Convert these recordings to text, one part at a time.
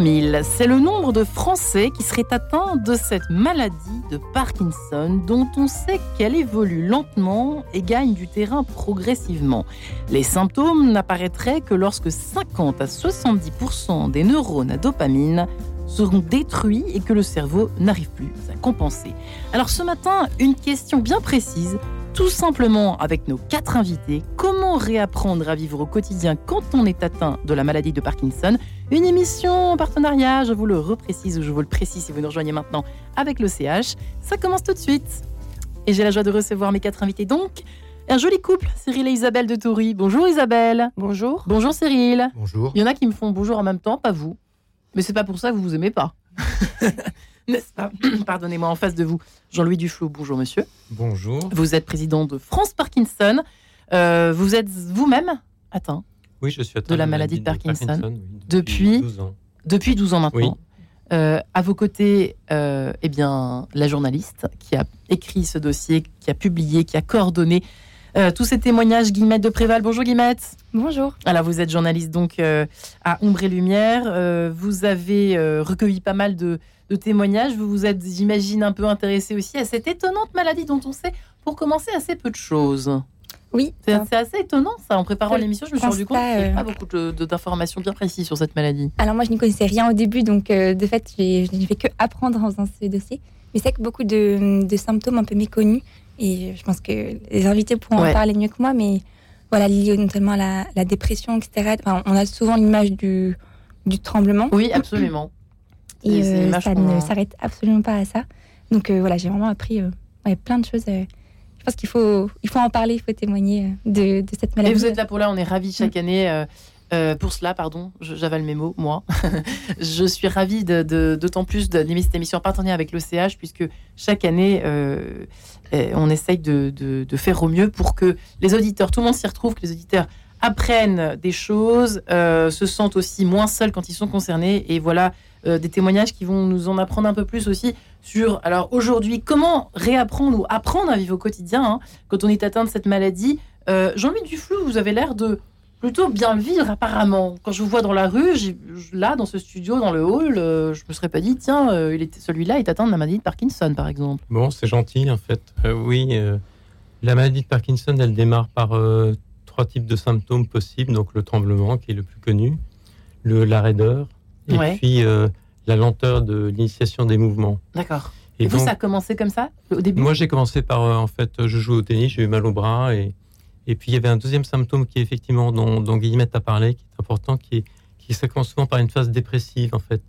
200 000. C'est le nombre de Français qui seraient atteints de cette maladie de Parkinson dont on sait qu'elle évolue lentement et gagne du terrain progressivement. Les symptômes n'apparaîtraient que lorsque 50 à 70% des neurones à dopamine seront détruits et que le cerveau n'arrive plus à compenser. Alors ce matin, une question bien précise tout simplement avec nos quatre invités comment réapprendre à vivre au quotidien quand on est atteint de la maladie de Parkinson. Une émission en partenariat, je vous le reprécise ou je vous le précise si vous nous rejoignez maintenant avec le CH. Ça commence tout de suite. Et j'ai la joie de recevoir mes quatre invités donc. Un joli couple, Cyril et Isabelle de Toury. Bonjour Isabelle. Bonjour. Bonjour Cyril. Bonjour. Il y en a qui me font bonjour en même temps, pas vous. Mais c'est pas pour ça que vous vous aimez pas. N'est-ce pas Pardonnez-moi, en face de vous, Jean-Louis Duflot. Bonjour monsieur. Bonjour. Vous êtes président de France Parkinson. Euh, vous êtes vous-même atteint Oui, je suis atteint de la maladie de Parkinson, oui, depuis- 12 ans. depuis 12 ans maintenant. Oui. Euh, à vos côtés, euh, eh bien, la journaliste qui a écrit ce dossier, qui a publié, qui a coordonné euh, tous ces témoignages, Guillemette de Préval. Bonjour Guillemette. Bonjour. Alors, vous êtes journaliste donc euh, à Ombre et Lumière. Euh, vous avez recueilli pas mal de, de témoignages. Vous vous êtes, j'imagine, un peu intéressé aussi à cette étonnante maladie dont on sait, pour commencer, assez peu de choses. Oui. C'est assez étonnant, ça. En préparant l'émission, je me suis rendu compte qu'il n'y avait pas beaucoup d'informations bien précises sur cette maladie. alors moi, je n'y connaissais rien au début, donc de fait, je n'ai fait que apprendre en faisant ce dossier. Mais c'est que beaucoup de, de symptômes un peu méconnus, et je pense que les invités pourront Ouais. en parler mieux que moi, mais voilà, liés notamment à la, la dépression, etc. Enfin, on a souvent l'image du, du tremblement, Oui, absolument. et euh, ça ne s'arrête absolument pas à ça. Donc euh, voilà, j'ai vraiment appris euh, ouais, plein de choses. euh. je pense qu'il faut, il faut en parler, il faut témoigner de, de cette Et maladie. vous êtes là pour là, on est ravis chaque année. Euh, pour cela, pardon, j'avale mes mots, moi. je suis ravie d'autant plus d'animer cette émission en partenariat avec l'OCH, puisque chaque année, euh, euh, on essaye de, faire au mieux pour que les auditeurs, tout le monde s'y retrouve, que les auditeurs apprennent des choses, se sentent aussi moins seuls quand ils sont concernés. Et voilà des témoignages qui vont nous en apprendre un peu plus aussi sur, alors aujourd'hui, comment réapprendre ou apprendre à vivre au quotidien hein, quand on est atteint de cette maladie. Jean-Louis Duflou, vous avez l'air de plutôt bien vivre apparemment. Quand je vous vois dans la rue, j'ai- là, dans ce studio, dans le hall, euh, je me serais pas dit, tiens, euh, il était, celui-là est atteint de la maladie de Parkinson, par exemple. Bon, c'est gentil en fait. Euh, oui, euh, la maladie de Parkinson, elle démarre par trois types de symptômes possibles. Donc le tremblement, qui est le plus connu, le, la raideur, et Ouais. puis la lenteur de l'initiation des mouvements. D'accord. Et, vous, donc, ça a commencé comme ça, au début? Moi, j'ai commencé par, en fait, je joue au tennis, j'ai eu mal au bras. Et, et puis, il y avait un deuxième symptôme qui est effectivement, dont, dont Guillemette a parlé, qui est important, qui, est, qui ça commence souvent par une phase dépressive, en fait.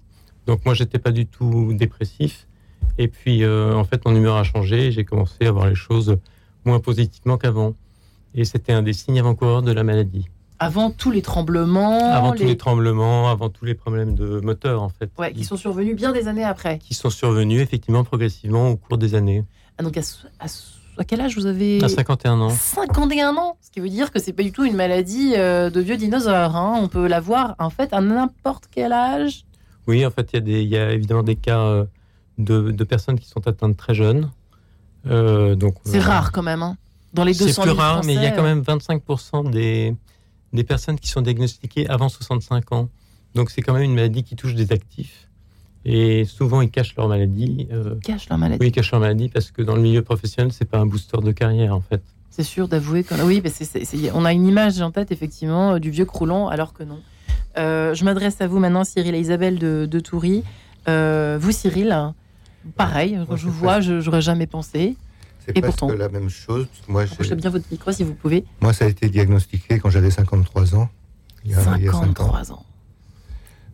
Donc, moi, j'étais pas du tout dépressif. Et puis, euh, en fait, mon humeur a changé. J'ai commencé à voir les choses moins positivement qu'avant. Et c'était un des signes avant-coureurs de la maladie. Avant tous les tremblements, avant les- tous les tremblements, avant tous les problèmes de moteur, en fait, ouais, qui sont survenus bien des années après. qui sont survenus effectivement progressivement au cours des années. Ah, donc, à, à à quel âge vous avez À 51 ans. 51 ans, ce qui veut dire que c'est pas du tout une maladie euh, de vieux dinosaures. hein. On peut l'avoir en fait à n'importe quel âge. Oui, en fait, il y, a y évidemment des cas euh, de, de personnes qui sont atteintes très jeunes. Euh, donc, C'est euh, rare quand même. hein. Dans les 200 C'est 000 plus rare, mais il y a quand même 25% des, des personnes qui sont diagnostiquées avant 65 ans. Donc, c'est quand même une maladie qui touche des actifs. Et souvent, ils cachent leur maladie. euh, cachent leur maladie. oui, ils cachent leur maladie parce que dans le milieu professionnel, c'est pas un booster de carrière, en fait. C'est sûr d'avouer que oui, c'est- c'est- on a une image en tête effectivement euh, du vieux croulant, alors que non. Euh, je m'adresse à vous maintenant, Cyril et Isabelle de, de Toury. Euh, vous, Cyril, pareil. Quand je vous vois, je j'aurais jamais pensé. C'est Et pourtant. la même chose. Moi, j'ai- bien votre micro si vous pouvez. moi, ça a été diagnostiqué quand j'avais 53 ans. Il y a, il y a cinq ans. 53 ans.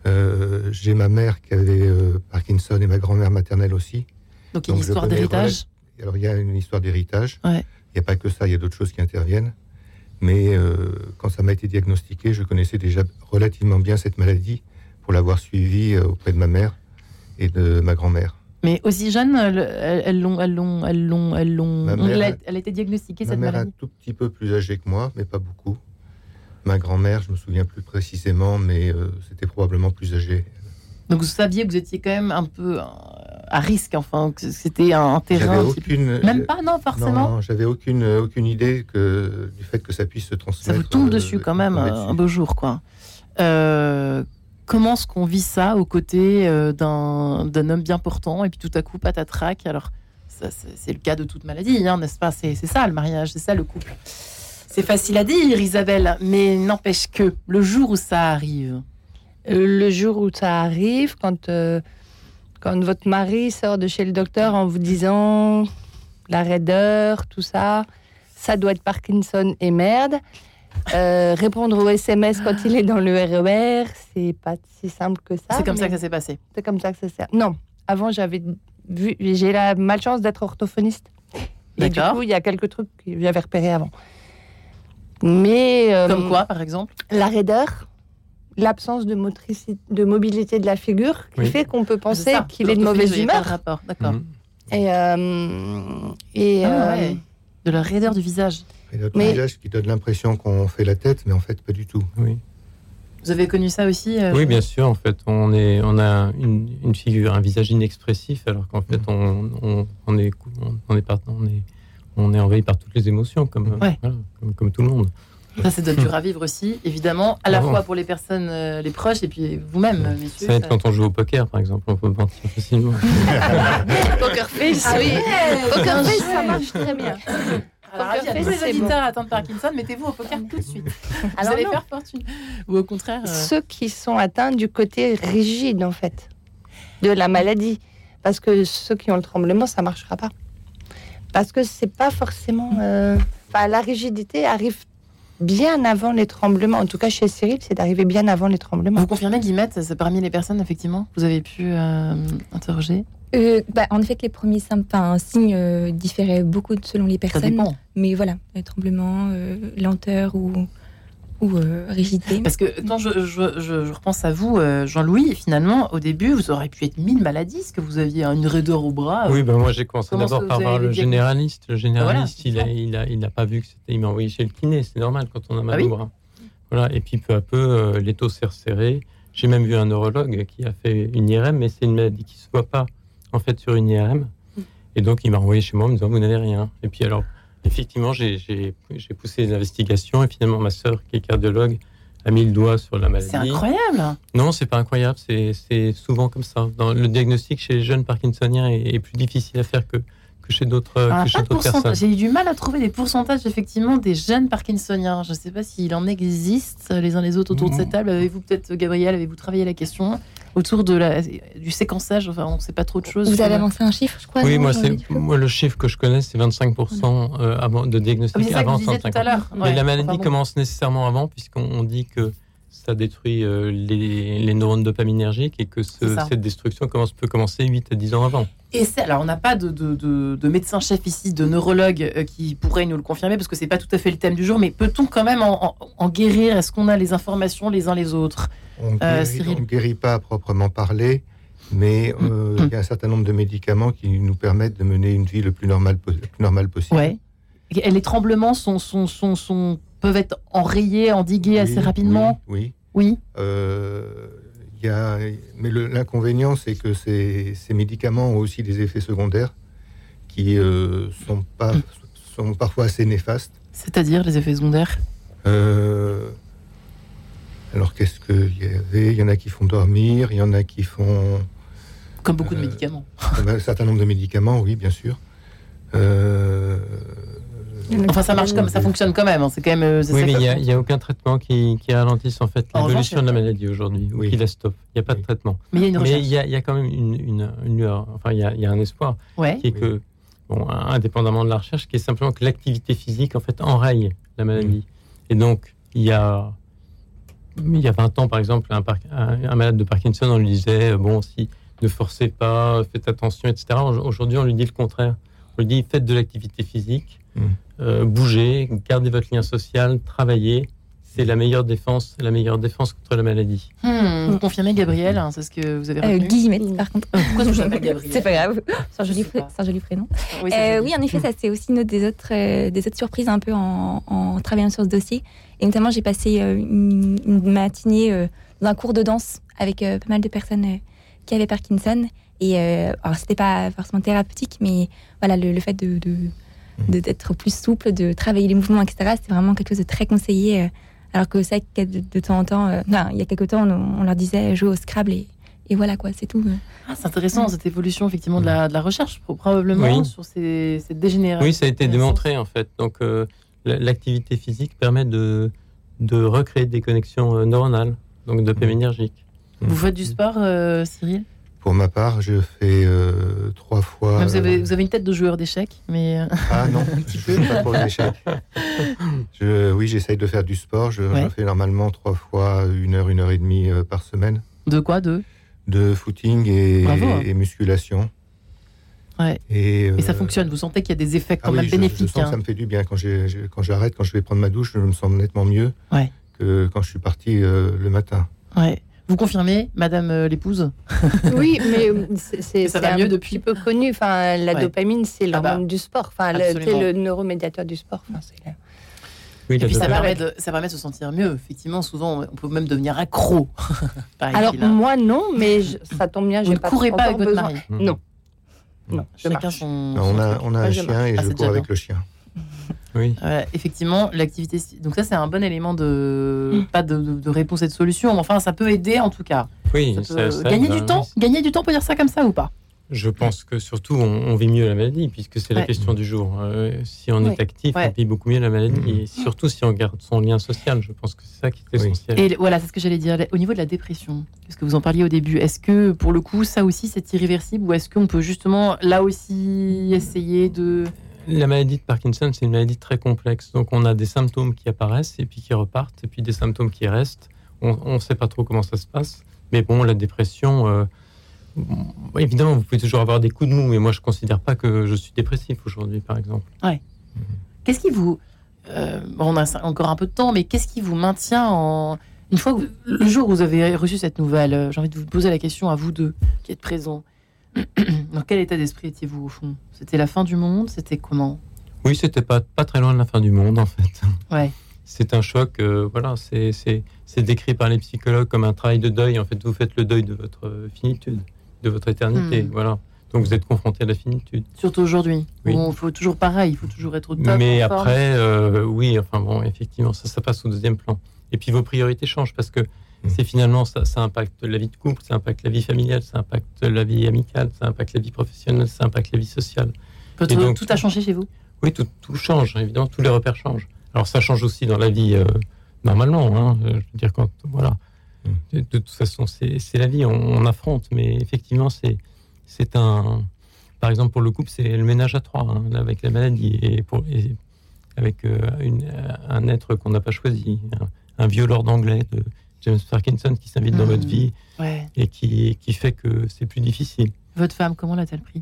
Euh, j'ai ma mère qui avait euh, Parkinson et ma grand-mère maternelle aussi. Donc il y a une histoire d'héritage. Alors, il y a une histoire d'héritage. Ouais. Il n'y a pas que ça, il y a d'autres choses qui interviennent. Mais euh, quand ça m'a été diagnostiqué, je connaissais déjà relativement bien cette maladie pour l'avoir suivie auprès de ma mère et de ma grand-mère. Mais aussi jeune, elles l'ont, elles l'ont, elles l'ont, elles l'ont. Elle a, été diagnostiquée Ma cette mère est un maladie. tout petit peu plus âgée que moi, mais pas beaucoup. Ma grand-mère, je me souviens plus précisément, mais euh, c'était probablement plus âgé. Donc vous saviez que vous étiez quand même un peu euh, à risque, enfin que c'était un, terrain. Aucune. Même pas, non, forcément. Non, non, j'avais aucune, aucune idée que, du fait que ça puisse se transmettre. Ça vous tombe euh, dessus quand même un beau jour, quoi. Euh, comment est-ce qu'on vit ça aux côtés euh, d'un homme bien portant et puis tout à coup patatrac Alors, c'est c'est le cas de toute maladie, hein, n'est-ce pas? C'est c'est ça le mariage, c'est ça le couple. C'est facile à dire, Isabelle, mais n'empêche que le jour où ça arrive, Euh, le jour où ça arrive, quand, euh, quand votre mari sort de chez le docteur en vous disant la raideur, tout ça, ça doit être Parkinson et merde. Euh, répondre au SMS quand il est dans le RER, c'est pas si simple que ça. c'est comme ça que ça s'est passé. c'est comme ça que ça sert. Non, avant j'avais vu, j'ai la malchance d'être orthophoniste. Et du coup, il y a quelques trucs que j'avais repérés avant. Mais euh, Comme quoi, par exemple la raideur, l'absence de, motricité, de mobilité de la figure, qui Oui. fait qu'on peut penser qu'il est de mauvaise a pas de humeur. rapport, d'accord. Mhm. Et, euh, et Ah euh, ouais. De la raideur du visage. Et notre Mais- visage qui donne l'impression qu'on fait la tête, mais en fait, pas du tout. Oui. Vous avez connu ça aussi euh, Oui, bien sûr. En fait, on, est, on a une, une figure, un visage inexpressif, alors qu'en fait, on, on, on est, on, on est, par- on, est, on est envahi par toutes les émotions, comme, Ouais. voilà, comme, comme tout le monde. Ça, c'est dur à vivre aussi, évidemment, à la Ah bon. fois pour les personnes, euh, les proches, et puis vous-même, messieurs. Ça va être ça- quand on joue au poker, par exemple, on peut mentir facilement. Poker Face, Ah oui. ouais, Poker Face, ça marche très bien. Alors, Poker face, tous les c'est auditeurs atteints de Parkinson, mettez-vous au poker tout de suite. Vous Alors allez non. faire fortune. Ou au contraire. euh, Ceux qui sont atteints du côté rigide, en fait, de la maladie. Parce que ceux qui ont le tremblement, ça marchera pas. Parce que c'est pas forcément. euh, Enfin, la rigidité arrive bien avant les tremblements. En tout cas, chez Cyril, c'est d'arriver bien avant les tremblements. Vous confirmez, Guillemette, c'est parmi les personnes, effectivement, que vous avez pu euh, interroger? Euh, bah, en effet, les premiers sym- enfin, signes euh, différaient beaucoup selon les Ça personnes. dépend. Mais voilà, euh, tremblement, euh, lenteur ou, ou euh, rigidité. Parce que quand je, je- je- je repense à vous, euh, Jean-Louis, finalement, au début, vous auriez pu être mille maladies, parce que vous aviez une raideur au bras. Oui, ben moi j'ai commencé d'abord par voir le généraliste. Le généraliste, Voilà, il, a, ça. il, a, il n'a pas vu que c'était. Il m'a envoyé chez le kiné, c'est normal quand on a mal Ah oui au bras. Voilà, et puis peu à peu, euh, l'étau s'est resserré. J'ai même vu un neurologue qui a fait une IRM, mais c'est une maladie qui ne se voit pas en fait sur une IRM. Mm. Et donc il m'a envoyé chez moi en me disant Vous n'avez rien. Et puis alors, effectivement, j'ai poussé les investigations et finalement ma sœur, qui est cardiologue, a mis le doigt sur la maladie. C'est incroyable. Non, c'est pas incroyable, c'est c'est souvent comme ça. Dans le diagnostic chez les jeunes parkinsoniens est, est plus difficile à faire que, que chez d'autres Ah. J'ai eu du mal à trouver des pourcentages effectivement des jeunes parkinsoniens. Je ne sais pas s'il en existe euh, les uns les autres autour de cette table. Avez-vous peut-être, Gabriel, avez-vous travaillé la question autour de la, du séquençage? Enfin, on ne sait pas trop de choses. Vous avez avancé un chiffre, je crois Oui, non, moi, moi le chiffre que je connais, c'est 25% euh, avant de Ah, mais diagnostic que avant vous disiez 150. tout à l'heure. Mais Ouais. la maladie Enfin bon. commence nécessairement avant, puisqu'on on dit que ça détruit euh, les, les neurones dopaminergiques et que ce- cette destruction commence, peut commencer 8 à 10 ans avant. Et c'est, alors, on n'a pas de, de, de, de médecin-chef ici, de neurologue euh, qui pourrait nous le confirmer, parce que c'est pas tout à fait le thème du jour, mais peut-on quand même en, en- en guérir? Est-ce qu'on a les informations les uns les autres? On ne Euh, ne guérit pas à proprement parler, mais euh, il y a un certain nombre de médicaments qui nous permettent de mener une vie le plus normale, le plus normale possible. Ouais. Et les tremblements sont, sont, sont, sont- peuvent être enrayés, endigués Oui, assez rapidement Oui. Oui. Euh, il y a, mais l'inconvénient, c'est que ces, ces médicaments ont aussi des effets secondaires qui euh, sont, pas, sont parfois assez néfastes. C'est-à-dire les effets secondaires? Euh, alors, qu'est-ce qu'il y avait? Il y en a qui font dormir, il y en a qui font Comme beaucoup de Euh, médicaments. un certain nombre de médicaments, oui, bien sûr. Euh, Enfin, ça marche comme ça fonctionne quand même. hein. C'est quand même. euh, Oui, ça mais il n'y a, il y a aucun traitement qui, qui ralentisse en fait l'évolution de la a- maladie aujourd'hui, ou Oui. qui la stoppe. Il n'y a pas de traitement. Mais il y a une Mais recherche. il y a, il y a quand même une, une, une lueur, enfin il y a, il y a un espoir, Ouais. qui est Oui. que, bon, indépendamment de la recherche, qui est simplement que l'activité physique en fait enraye la maladie. Et donc il y a, il y a 20 ans par exemple, un, par- un, un malade de Parkinson, on lui disait euh, bon si ne forcez pas, faites attention, etc. Aujourd'hui on lui dit le contraire. On lui dit faites de l'activité physique, Mm. euh, bougez, gardez votre lien social, travaillez. C'est la meilleure défense, la meilleure défense contre la maladie. Hmm, vous confirmez, Gabriel hein, C'est ce que vous avez Euh, retenu Guillemette, par contre. Pourquoi est-ce que je m'appelle Gabriel C'est pas grave. C'est un joli, pas. un prénom. Oui, c'est Euh, joli. oui, en effet, ça c'est aussi une autre des autres, euh, des autres surprises un peu en, en travaillant sur ce dossier. Et notamment, j'ai passé euh, une, une matinée euh, dans un cours de danse avec euh, pas mal de personnes euh, qui avaient Parkinson. Et euh, alors, c'était pas forcément thérapeutique, mais voilà, le, le fait de- d'être plus souple, de travailler les mouvements, etc. C'est vraiment quelque chose de très conseillé euh, Alors que ça, que de, de temps en temps, euh, non, il y a quelques temps, on, on leur disait jouer au Scrabble et, et voilà quoi, c'est tout. Ah, c'est intéressant cette évolution effectivement de la, de la recherche, pro- probablement Oui. sur ces, cette dégénération. Oui, ça a été démontré en fait. Donc euh, la- l'activité physique permet de, de recréer des connexions euh, neuronales, donc dopaminergiques. Vous faites du sport, euh, Cyril? Pour ma part, je fais euh, trois fois. Vous, avez, vous avez une tête de joueur d'échecs, mais euh, Ah non, je ne pas pour les échecs. Je, oui, j'essaye de faire du sport. Je, Ouais. je fais normalement trois fois une heure, une heure et demie euh, par semaine de quoi de? De footing et, Bravo, hein. et musculation. Ouais. Et, Et ça fonctionne. Vous sentez qu'il y a des effets Ah quand oui, même je- je, bénéfiques. sens que hein. ça me fait du bien quand j'arrête, quand je vais prendre ma douche, je me sens nettement mieux Ouais. que quand je suis parti euh, le matin. Ouais. Vous confirmez, Madame euh, l'épouse Oui, mais c'est un mieux depuis. petit peu connu. Enfin, la Ouais. dopamine, c'est Ah l'hormone bah, du sport. Enfin, c'est le neuromédiateur du sport. Enfin, la- Oui, Et puis ça permet, de, ça permet de se sentir mieux. Effectivement, souvent, on peut même devenir accro. Alors moi non, mais je- ça tombe bien. vous ne pas courez pas avec votre besoin. mari? Non, non, je Chacun son. on a, on a un chien marche. et Ah, je cours avec bien. le chien. Oui. Effectivement, l'activité. Donc ça, c'est un bon élément de pas de, de- de réponse et de solution, mais enfin, ça peut aider en tout cas. Oui, Ça peut- ça gagner du temps, oui. gagner du temps, on peut dire ça comme ça ou pas? Je pense que surtout, on, on vit mieux la maladie, puisque c'est la question du jour. Euh, si on Ouais. est actif, Ouais. on vit beaucoup mieux la maladie, Mhm. et surtout si on garde son lien social. Je pense que c'est ça qui est Oui. essentiel. Et voilà, c'est ce que j'allais dire. Au niveau de la dépression, est-ce que vous en parliez au début? Est-ce que pour le coup, ça aussi, c'est irréversible ou est-ce qu'on peut justement là aussi essayer de. La maladie de Parkinson, c'est une maladie très complexe. Donc, on a des symptômes qui apparaissent et puis qui repartent, et puis des symptômes qui restent. On ne sait pas trop comment ça se passe. Mais bon, la dépression, euh, bon, évidemment, vous pouvez toujours avoir des coups de mou, mais moi, je ne considère pas que je suis dépressif aujourd'hui, par exemple. Qu'est-ce qui vous. euh, bon, on a encore un peu de temps, mais qu'est-ce qui vous maintient en. Une fois que vous- le jour où vous avez reçu cette nouvelle, euh, j'ai envie de vous poser la question à vous deux qui êtes présents. Dans quel état d'esprit étiez-vous au fond? C'était la fin du monde? C'était comment? Oui, c'était pas, pas très loin de la fin du monde, en fait. Ouais. C'est un choc, euh, voilà, c'est- décrit par les psychologues comme un travail de deuil. En fait, vous faites le deuil de votre euh, finitude, de votre éternité, Hmm. voilà. Donc, vous êtes confronté à la finitude. Surtout aujourd'hui. Oui. Il faut toujours pareil, il faut toujours être au top. Mais après, euh, oui, enfin bon, effectivement, ça, ça passe au deuxième plan. Et puis vos priorités changent parce que. C'est finalement ça, ça impacte la vie de couple, ça impacte la vie familiale, ça impacte la vie amicale, ça impacte la vie professionnelle, ça impacte la vie sociale. Donc- tout a changé chez vous? Oui, tout, tout change, évidemment, tous les repères changent. Alors ça change aussi dans la vie euh, normalement, hein, euh, je veux dire quand voilà. Mm. De, de toute façon, c'est c'est la vie, on, on affronte, mais effectivement, c'est c'est un, par exemple pour le couple, c'est le ménage à trois hein, avec la maladie et pour et avec euh, une- un être qu'on n'a pas choisi, un, un vieux lord anglais de James Parkinson qui s'invite dans votre vie Ouais. et qui qui fait que c'est plus difficile. Votre femme, comment l'a-t-elle pris?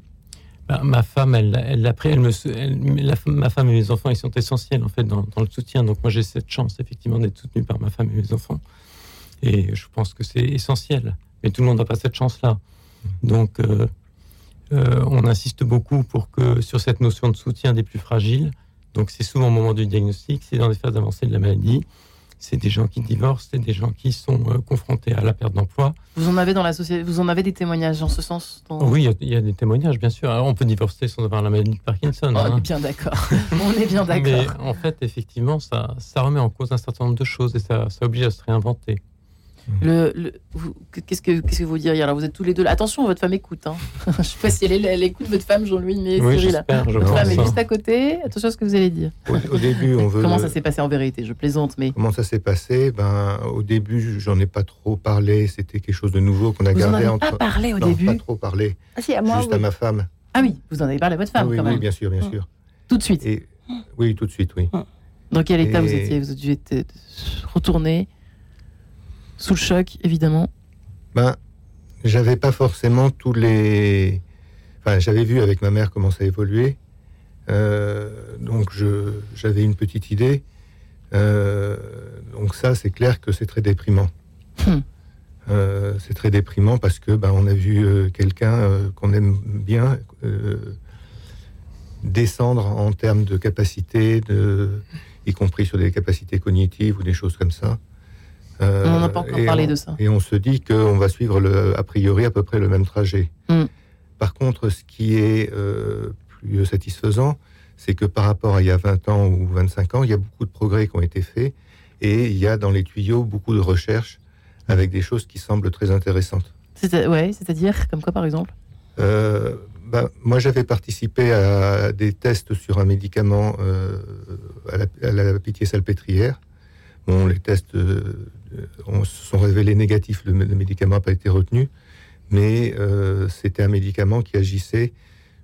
Bah, ma femme, elle, elle l'a pris. Elle me, se- elle- la- ma femme et mes enfants, ils sont essentiels en fait dans, dans le soutien. Donc moi, j'ai cette chance effectivement d'être soutenu par ma femme et mes enfants. Et je pense que c'est essentiel. Mais tout le monde n'a pas cette chance-là. Donc euh, euh, on insiste beaucoup pour que sur cette notion de soutien des plus fragiles. Donc c'est souvent au moment du diagnostic, c'est dans les phases avancées de la maladie. C'est des gens qui divorcent, c'est des gens qui sont euh, confrontés à la perte d'emploi. Vous en avez dans la société, vous en avez des témoignages en ce sens dans- Oui, il y a- il y, a des témoignages, bien sûr. Alors, on peut divorcer sans avoir la maladie de Parkinson. Oh, on hein. est bien d'accord. on est bien Mais d'accord. en fait, effectivement, ça, ça remet en cause un certain nombre de choses et ça, ça oblige à se réinventer. Le, le- vous- qu'est-ce que qu'est-ce que vous diriez Alors vous êtes tous les deux là. Attention, votre femme écoute. Hein. Je sais pas si elle, écoute votre femme, Jean-Louis, mais Oui, Cyril. Votre femme est hein. juste à côté. Attention à ce que vous allez dire. Au, au début, on veut. Comment ça s'est passé en vérité? Je plaisante, mais Comment ça s'est passé? Ben, au début, j'en ai pas trop parlé. C'était quelque chose de nouveau qu'on a vous en gardé avez entre. pas parlé au non, début? pas trop parlé. Ah si, à moi, Juste oui. à ma femme. Ah oui, vous en avez parlé à votre femme oui, quand oui, même. bien sûr, bien Mm. sûr. Tout de suite. Et oui, tout de suite, oui. Dans quel état vous étiez? Vous être retourné sous le choc, évidemment. Ben, j'avais pas forcément tous les. Enfin, j'avais vu avec ma mère comment ça évoluait. Euh, donc, j'avais une petite idée. Euh, donc, ça, c'est clair que c'est très déprimant. Hmm. Euh, c'est très déprimant parce que ben, on a vu euh, quelqu'un qu'on aime bien descendre en termes de capacité, de, y compris sur des capacités cognitives ou des choses comme ça. Euh, On n'a pas encore parlé on- de ça. Et on se dit qu'on va suivre le, a priori à peu près le même trajet. Mm. Par contre, ce qui est euh, plus satisfaisant, c'est que par rapport à il y a 20 ans ou 25 ans, il y a beaucoup de progrès qui ont été faits Et il y a dans les tuyaux beaucoup de recherches avec des choses qui semblent très intéressantes. Ouais, c'est-à-dire, comme quoi par exemple? Euh, bah, Moi, j'avais participé à des tests sur un médicament à, la, à, la, pitié salpêtrière. Bon, les tests euh, se sont révélés négatifs, le, le médicament n'a pas été retenu, mais euh, c'était un médicament qui agissait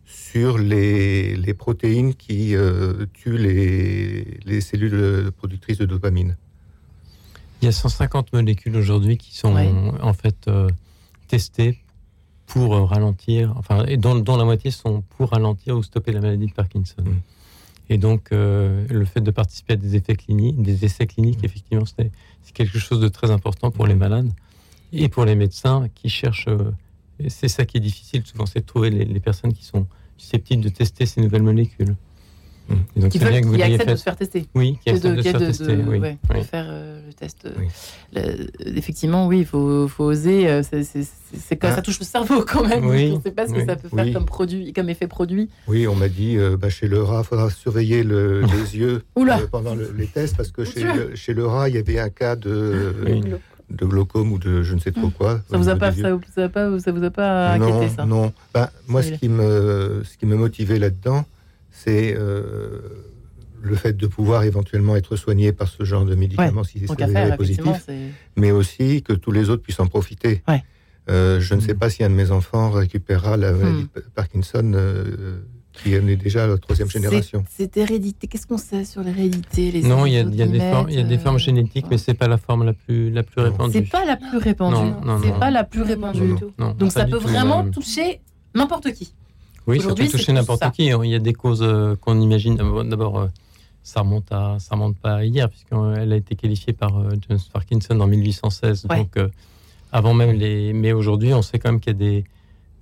sur les, les protéines qui euh, tuent les, les, cellules productrices de dopamine. Il y a 150 molécules aujourd'hui qui sont en fait euh, testées pour ralentir, enfin, et dont, dont, la moitié sont pour ralentir ou stopper la maladie de Parkinson. Mmh. Et donc, euh, le fait de participer à des effets cliniques, des essais cliniques, mmh. effectivement, c'est quelque chose de très important pour les malades et pour les médecins qui cherchent. Euh, c'est ça qui est difficile souvent, c'est de trouver les, les personnes qui sont susceptibles de tester ces nouvelles molécules. Et donc, qui, veulent, qui acceptent fait... de se faire tester. Oui, qui acceptent de, de, se faire de, tester. De, oui. Ouais, oui. faire euh, le test. Oui. Le, effectivement, oui, il faut, faut, oser. Euh, c'est quand ah. ça touche le cerveau quand même. On ne sait pas ce que ça peut faire comme, produit, comme effet produit. Oui, on m'a dit, euh, bah, chez le rat, il faudra surveiller le, les yeux euh, pendant le, les tests parce que chez le, chez le, rat, il y avait un cas de. de glaucome ou de je ne sais trop quoi. Ça vous a pas, ça vous a pas, ça vous a pas inquiété non, ça Non, bah, moi ce qui me, ce qui me motivait là-dedans, c'est euh, le fait de pouvoir éventuellement être soigné par ce genre de médicaments ouais, si c'est faire, positif, mais aussi que tous les autres puissent en profiter. Ouais. Euh, je ne sais pas si un de mes enfants récupérera la maladie de Parkinson, euh, qui est déjà la troisième génération. C'est hérédité. Qu'est-ce qu'on sait sur l'hérédité les Non, il y, a, y, a des formes, il y a des formes génétiques, mais c'est pas la forme la plus la plus répandue. C'est pas la plus répandue. C'est pas la plus répandue. Non, Donc ça peut tout, vraiment toucher n'importe qui. Oui, ça peut toucher n'importe qui. Il y a des causes euh, qu'on imagine. D'abord, euh, ça remonte à ça remonte pas à hier puisqu'elle a été qualifiée par euh, James Parkinson en 1816 ouais. donc euh, avant même les mais aujourd'hui on sait quand même qu'il y a des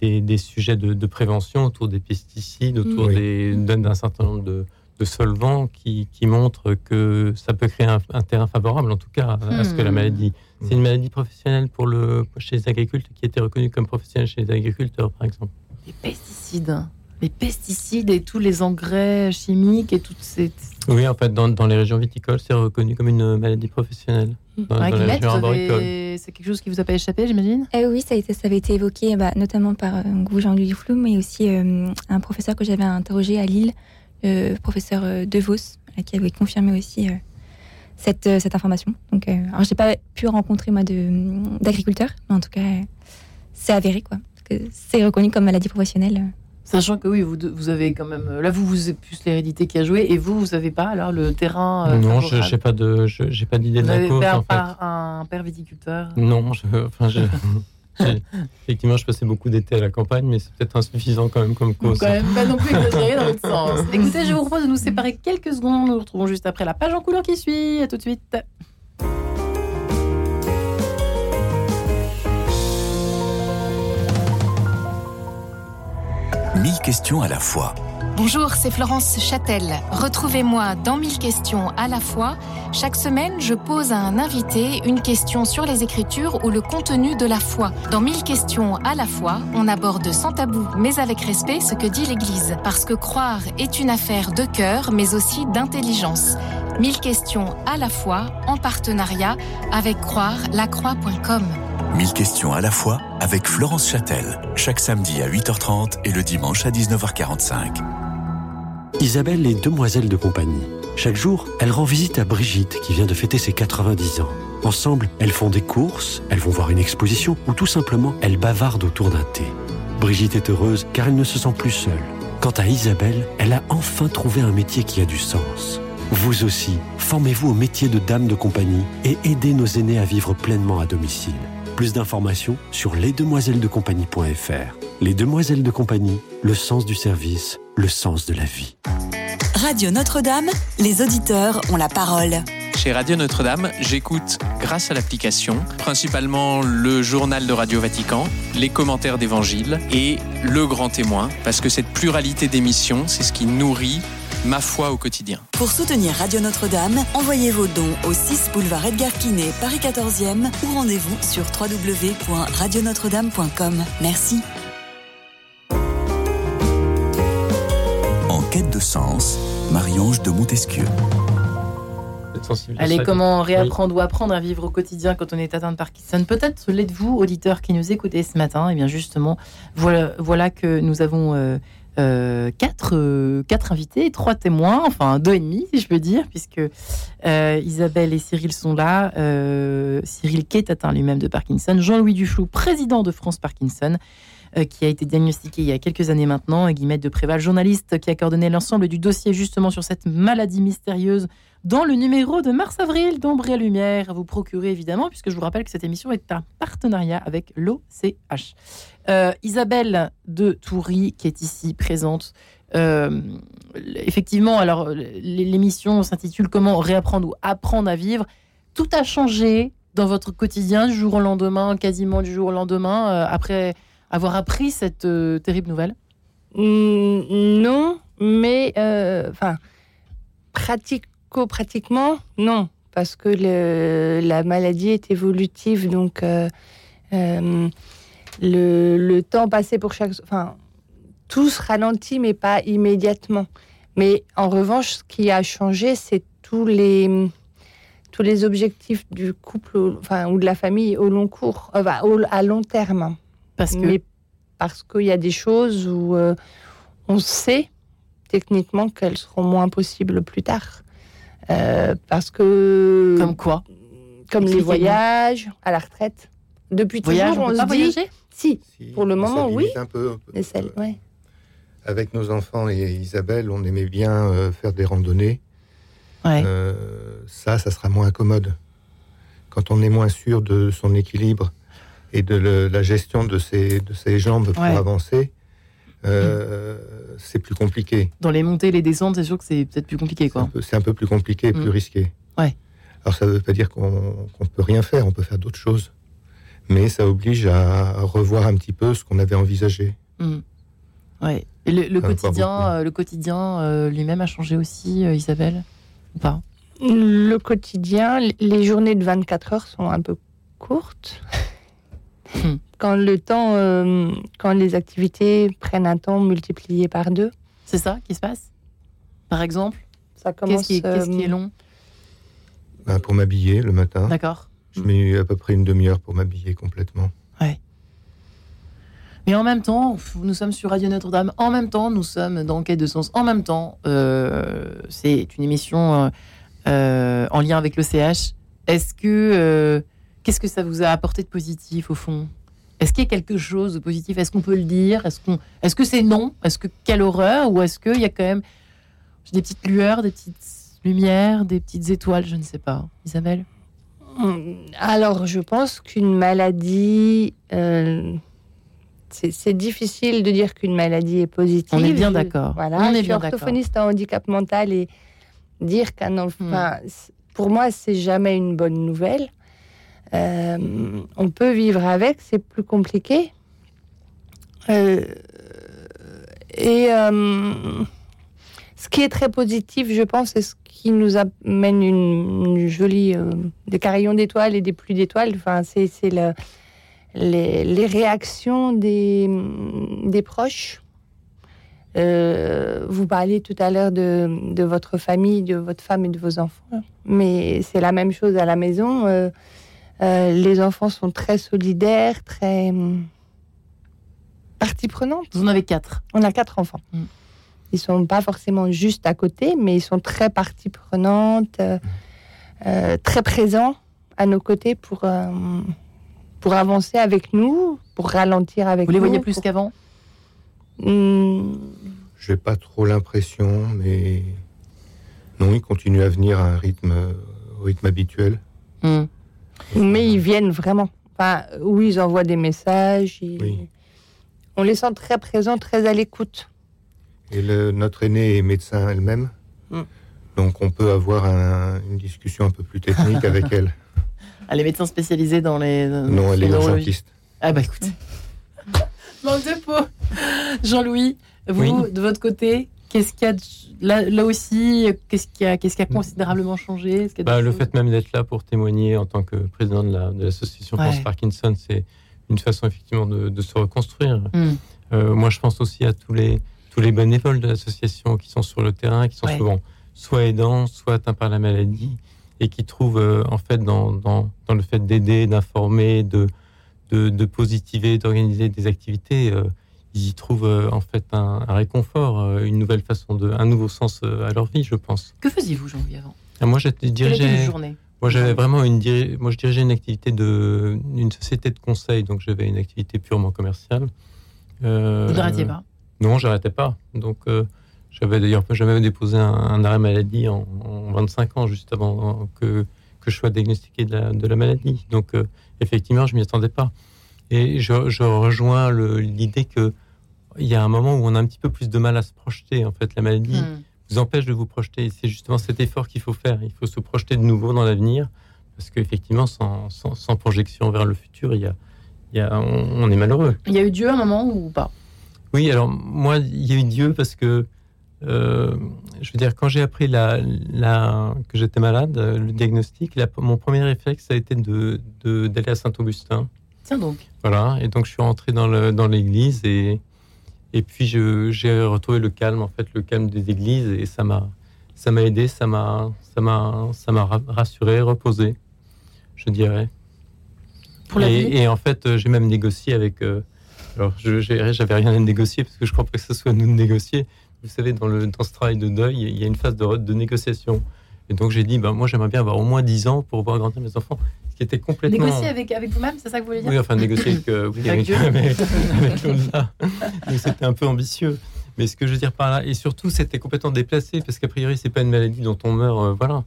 des, des sujets de, de, prévention autour des pesticides autour oui. d'un certain nombre de, de solvants qui, qui, montrent que ça peut créer un, un terrain favorable en tout cas à, à ce que la maladie mmh. c'est une maladie professionnelle pour le chez les agriculteurs qui a été reconnue comme professionnelle chez les agriculteurs par exemple les pesticides les pesticides et tous les engrais chimiques et toutes ces... Oui, en fait, dans, dans les régions viticoles, c'est reconnu comme une maladie professionnelle. Dans, ouais, dans les régions arboricoles. C'est quelque chose qui vous a pas échappé, j'imagine? Eh Oui, ça, a été, ça avait été évoqué bah, notamment par euh, Jean-Louis Flou, mais aussi euh, un professeur que j'avais interrogé à Lille, le professeur euh, De Vos, qui avait confirmé aussi euh, cette, euh, cette information. Donc, euh, alors, j'ai pas pu rencontrer moi d'agriculteurs, mais en tout cas, c'est avéré, quoi. C'est reconnu comme maladie professionnelle. Sachant que oui, vous, vous avez quand même. Là, vous, vous avez plus l'hérédité qui a joué, et vous, vous n'avez pas alors le terrain. Euh, non, je n'ai pas de, j'ai pas d'idée de la cause. Un, en fait. un père viticulteur. Non, je, enfin, je, effectivement, je passais beaucoup d'été à la campagne, mais c'est peut-être insuffisant quand même comme cause. Quand même pas non plus exagéré dans l'autre sens. Écoutez, je vous propose de nous séparer quelques secondes. Nous nous retrouvons juste après la page en couleur qui suit. À tout de suite. 1000 questions à la fois. Bonjour, c'est Florence Châtel. Retrouvez-moi dans 1000 questions à la fois. Chaque semaine, je pose à un invité une question sur les Écritures ou le contenu de la foi. Dans 1000 questions à la fois, on aborde sans tabou, mais avec respect, ce que dit l'Église. Parce que croire est une affaire de cœur, mais aussi d'intelligence. 1000 questions à la fois, en partenariat avec croire-lacroix.com. 1000 questions à la fois avec Florence Châtel, chaque samedi à 8h30 et le dimanche à 19h45. Isabelle est demoiselle de compagnie. Chaque jour, elle rend visite à Brigitte qui vient de fêter ses 90 ans. Ensemble, elles font des courses, elles vont voir une exposition ou tout simplement, elles bavardent autour d'un thé. Brigitte est heureuse car elle ne se sent plus seule. Quant à Isabelle, elle a enfin trouvé un métier qui a du sens. Vous aussi, formez-vous au métier de dame de compagnie et aidez nos aînés à vivre pleinement à domicile. Plus d'informations sur lesdemoisellesdecompagnie.fr. Les Demoiselles de Compagnie, le sens du service, le sens de la vie. Radio Notre-Dame, les auditeurs ont la parole. Chez Radio Notre-Dame, j'écoute, grâce à l'application, principalement le journal de Radio Vatican, les commentaires d'évangile et le grand témoin, parce que cette pluralité d'émissions, c'est ce qui nourrit ma foi au quotidien. Pour soutenir Radio Notre-Dame, envoyez vos dons au 6 boulevard Edgar Quinet, Paris 14e ou rendez-vous sur www.radionotre-dame.com. Merci. En quête de sens, Marie-Ange de Montesquieu. Allez, comment Oui. réapprendre ou apprendre à vivre au quotidien quand on est atteint de Parkinson? Peut-être l'êtes-vous, auditeurs qui nous écoutez ce matin? Et bien justement, voilà, voilà que nous avons euh, euh, quatre, euh, quatre invités, trois témoins, enfin deux et demi si je peux dire, puisque euh, Isabelle et Cyril sont là. Cyril qui est atteint lui-même de Parkinson. Jean-Louis Duflou, président de France Parkinson. qui a été diagnostiqué il y a quelques années maintenant, et Guillemette de Préval, journaliste qui a coordonné l'ensemble du dossier justement sur cette maladie mystérieuse dans le numéro de mars-avril d'Ombre et Lumière, à vous procurer évidemment, puisque je vous rappelle que cette émission est un partenariat avec l'OCH. Euh, Isabelle de Toury, qui est ici présente. Euh, effectivement, alors l'émission s'intitule Comment réapprendre ou apprendre à vivre. Tout a changé dans votre quotidien du jour au lendemain, quasiment du jour au lendemain, euh, après avoir appris cette terrible nouvelle? Mm, Non, mais enfin, pratico-pratiquement, non, parce que la maladie est évolutive, donc le, le temps passé pour chaque, enfin, tout se ralentit, mais pas immédiatement. Mais en revanche, ce qui a changé, c'est tous les tous les objectifs du couple, enfin, ou de la famille au long cours, enfin, au- à long terme. Parce que Mais parce qu'il y a des choses où euh, on sait techniquement qu'elles seront moins possibles plus tard. Euh, parce que. Comme quoi Comme les voyages, à la retraite. Depuis Voyage, toujours, on on, peut se pas dit. voyager Si, Si, pour le moment, oui. limite Un peu, un peu. Mais celle, ouais. Avec nos enfants et Isabelle, on aimait bien euh, faire des randonnées. Ouais. Euh, ça, ça sera moins commode. Quand on est moins sûr de son équilibre et de le- la gestion de ses, de ses jambes pour Ouais. avancer, euh, c'est plus compliqué. Dans les montées et les descentes, c'est sûr que c'est peut-être plus compliqué. C'est un, Quoi. peu- c'est un peu plus compliqué et plus Mm. risqué. Ouais. Alors ça ne veut pas dire qu'on ne peut rien faire, on peut faire d'autres choses. Mais ça oblige à revoir un petit peu ce qu'on avait envisagé. Mm. Ouais. Et le, quotidien, euh, le quotidien euh, lui-même a changé aussi, euh, Isabelle Ou pas? Le quotidien, les journées de 24 heures sont un peu courtes. Hmm. quand le temps, euh, quand les activités prennent un temps multiplié par deux, C'est ça qui se passe? Par exemple? Ça commence. Qu'est-ce qui, qui est long? Ben, pour m'habiller le matin, D'accord. Je mets à peu près une demi-heure pour m'habiller complètement. Mais en même temps, nous sommes sur Radio Notre-Dame. En même temps, nous sommes dans Quête de Sens. En même temps, euh, c'est une émission euh, euh, en lien avec l'OCH. Est-ce que qu'est-ce que ça vous a apporté de positif au fond? Est-ce qu'il y a quelque chose de positif? Est-ce qu'on peut le dire? Est-ce qu'on est-ce que c'est non? Est-ce que quelle horreur? Ou est-ce qu'il y a quand même des petites lueurs, des petites lumières, des petites étoiles? Je ne sais pas. Isabelle? Alors, je pense qu'une maladie. euh, c'est difficile de dire qu'une maladie est positive. On est bien d'accord. Voilà, On est je suis bien d'accord. orthophoniste en handicap mental et dire qu'un enfant. Hmm. c- Pour moi, c'est jamais une bonne nouvelle. Euh, on peut vivre avec, c'est plus compliqué. Euh, et euh, ce qui est très positif, je pense, c'est ce qui nous amène une, une jolie euh, des carillons d'étoiles et des pluies d'étoiles. Enfin, c'est le- les, les réactions des, des proches. Euh, vous parliez tout à l'heure de, de votre famille, de votre femme et de vos enfants, mais c'est la même chose à la maison. Euh, euh, les enfants sont très solidaires, très hum, partie prenante. Vous en avez quatre. On a quatre enfants. Mm. Ils sont pas forcément juste à côté, mais ils sont très partie prenante, euh, euh, très présents à nos côtés pour, euh, pour avancer avec nous, pour ralentir avec Vous nous. les voyez plus pour- qu'avant? Mm, J'ai pas trop l'impression, mais non, ils continuent à venir à un rythme, au rythme habituel. Hmm. Mais ils viennent vraiment. Enfin, oui, ils envoient des messages. ils- Oui. On les sent très présents, très à l'écoute. Et le- notre aînée est médecin elle-même, Mm. donc on peut avoir un- une discussion un peu plus technique avec elle. Ah, les médecins spécialisés dans les. dans Non, elle est urgentiste. Ah bah écoute. Manque de peau. Jean-Louis, vous, Oui. de votre côté, qu'est-ce qu'il y a de- là, là aussi, qu'est-ce qui a, qu'est-ce qui a considérablement changé? A Bah, le fait même d'être là pour témoigner en tant que président de la- de l'association Ouais. France Parkinson, c'est une façon effectivement de, de se reconstruire. Hmm. Euh, moi, je pense aussi à tous les, tous les bénévoles de l'association qui sont sur le terrain, qui sont Ouais. souvent soit aidants, soit atteints par la maladie, et qui trouvent euh, en fait dans, dans, dans le fait d'aider, d'informer, de, de, de positiver, d'organiser des activités, euh, ils y trouvent euh, en fait un, un réconfort, une nouvelle façon de, un nouveau sens à leur vie, je pense. Que faisiez-vous, Jean-Louis, avant? Ah, moi, j'étais journée? Moi, j'avais vraiment une, moi, je dirigeais une activité de, une société de conseil, donc j'avais une activité purement commerciale. Vous n'arrêtiez pas? Non, j'arrêtais pas. Donc, euh, j'avais d'ailleurs jamais déposé un, un arrêt maladie en, en 25 ans, juste avant que, que je sois diagnostiqué de la, de la maladie. Donc, euh, effectivement, je m'y attendais pas. Et je, je rejoins l'idée que il y a un moment où on a un petit peu plus de mal à se projeter. En fait, la maladie Hmm. vous empêche de vous projeter. Et C'est justement cet effort qu'il faut faire. Il faut se projeter de nouveau dans l'avenir, parce qu'effectivement, sans, sans, sans projection vers le futur, il y a, il y a, on, on est malheureux. Il y a eu Dieu à un moment ou pas? Oui, alors moi, il y a eu Dieu parce que, euh, je veux dire, quand j'ai appris la, la, que j'étais malade, euh, le diagnostic, la- mon premier réflexe, ça a été de, de- d'aller à Saint-Augustin. Tiens donc. Voilà, et donc je suis rentré dans, l'église et, et puis j'ai retrouvé le calme, en fait, le calme des églises et ça m'a, ça m'a aidé, ça m'a, ça m'a, ça m'a ra- rassuré, reposé, je dirais. Pour la et, vie? et en fait, euh, j'ai même négocié avec. euh, alors, je, j'avais rien à négocier parce que je crois pas que ce soit nous de négocier. Vous savez, dans, le, dans ce travail de deuil, il y a une phase de, de négociation. Et donc, j'ai dit, ben, moi, j'aimerais bien avoir au moins 10 ans pour voir grandir mes enfants. Ce qui était complètement. Négocier avec, avec vous-même, c'est ça que vous voulez dire? Oui, enfin, négocier avec, euh, oui, Avec avec, l'au-delà. Donc, c'était un peu ambitieux. Mais ce que je veux dire par là, et surtout, c'était complètement déplacé, parce qu'a priori, c'est pas une maladie dont on meurt, euh, voilà.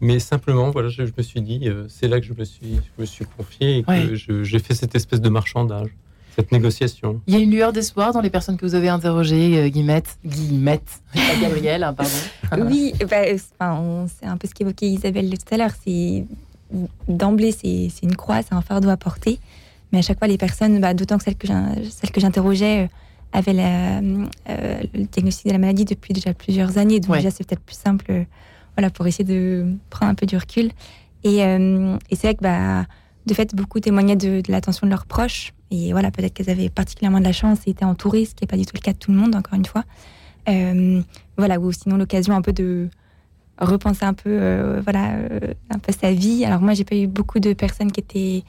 Mais simplement, voilà, je, je me suis dit, euh, c'est là que je me suis, je me suis confié et que j'ai fait cette espèce de marchandage, cette négociation. Il y a une lueur d'espoir dans les personnes que vous avez interrogées, euh, Guillemette, Guillemette, pas Gabriel, hein, pardon. Oui, bah, euh, enfin, c'est un peu ce qu'évoquait Isabelle tout à l'heure. C'est d'emblée, c'est une croix, c'est un fardeau à porter. Mais à chaque fois, les personnes, bah, d'autant que celles que j'in- celles que j'interrogeais euh, avaient la, euh, le diagnostic de la maladie depuis déjà plusieurs années. Donc Ouais. déjà, c'est peut-être plus simple, euh, voilà, pour essayer de prendre un peu du recul. Et, euh, et c'est vrai que, bah, de fait, beaucoup témoignaient de, de l'attention de leurs proches. Et voilà, peut-être qu'elles avaient particulièrement de la chance et étaient entourées, ce qui n'est pas du tout le cas de tout le monde, encore une fois. Euh, voilà, ou sinon l'occasion un peu de repenser un peu, euh, voilà, euh, un peu sa vie. Alors moi, j'ai pas eu beaucoup de personnes qui étaient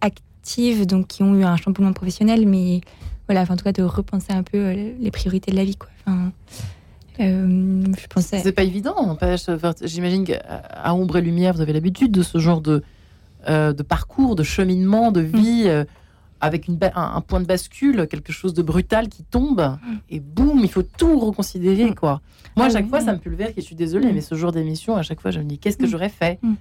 actives, donc qui ont eu un chamboulement professionnel, mais voilà, enfin, en tout cas, de repenser un peu les priorités de la vie, quoi. Enfin, je pensais. C'est pas évident, J'imagine qu'à Ombre et Lumière, vous avez l'habitude de ce genre de, de parcours, de cheminement, de vie, euh, avec une ba- un, un point de bascule, quelque chose de brutal qui tombe, et boum, il faut tout reconsidérer, quoi. Moi, à Ah chaque oui. fois, ça me pulvère, et je suis désolée, Mm. mais ce jour d'émission, à chaque fois, je me dis, qu'est-ce que Mm. j'aurais fait? Mm.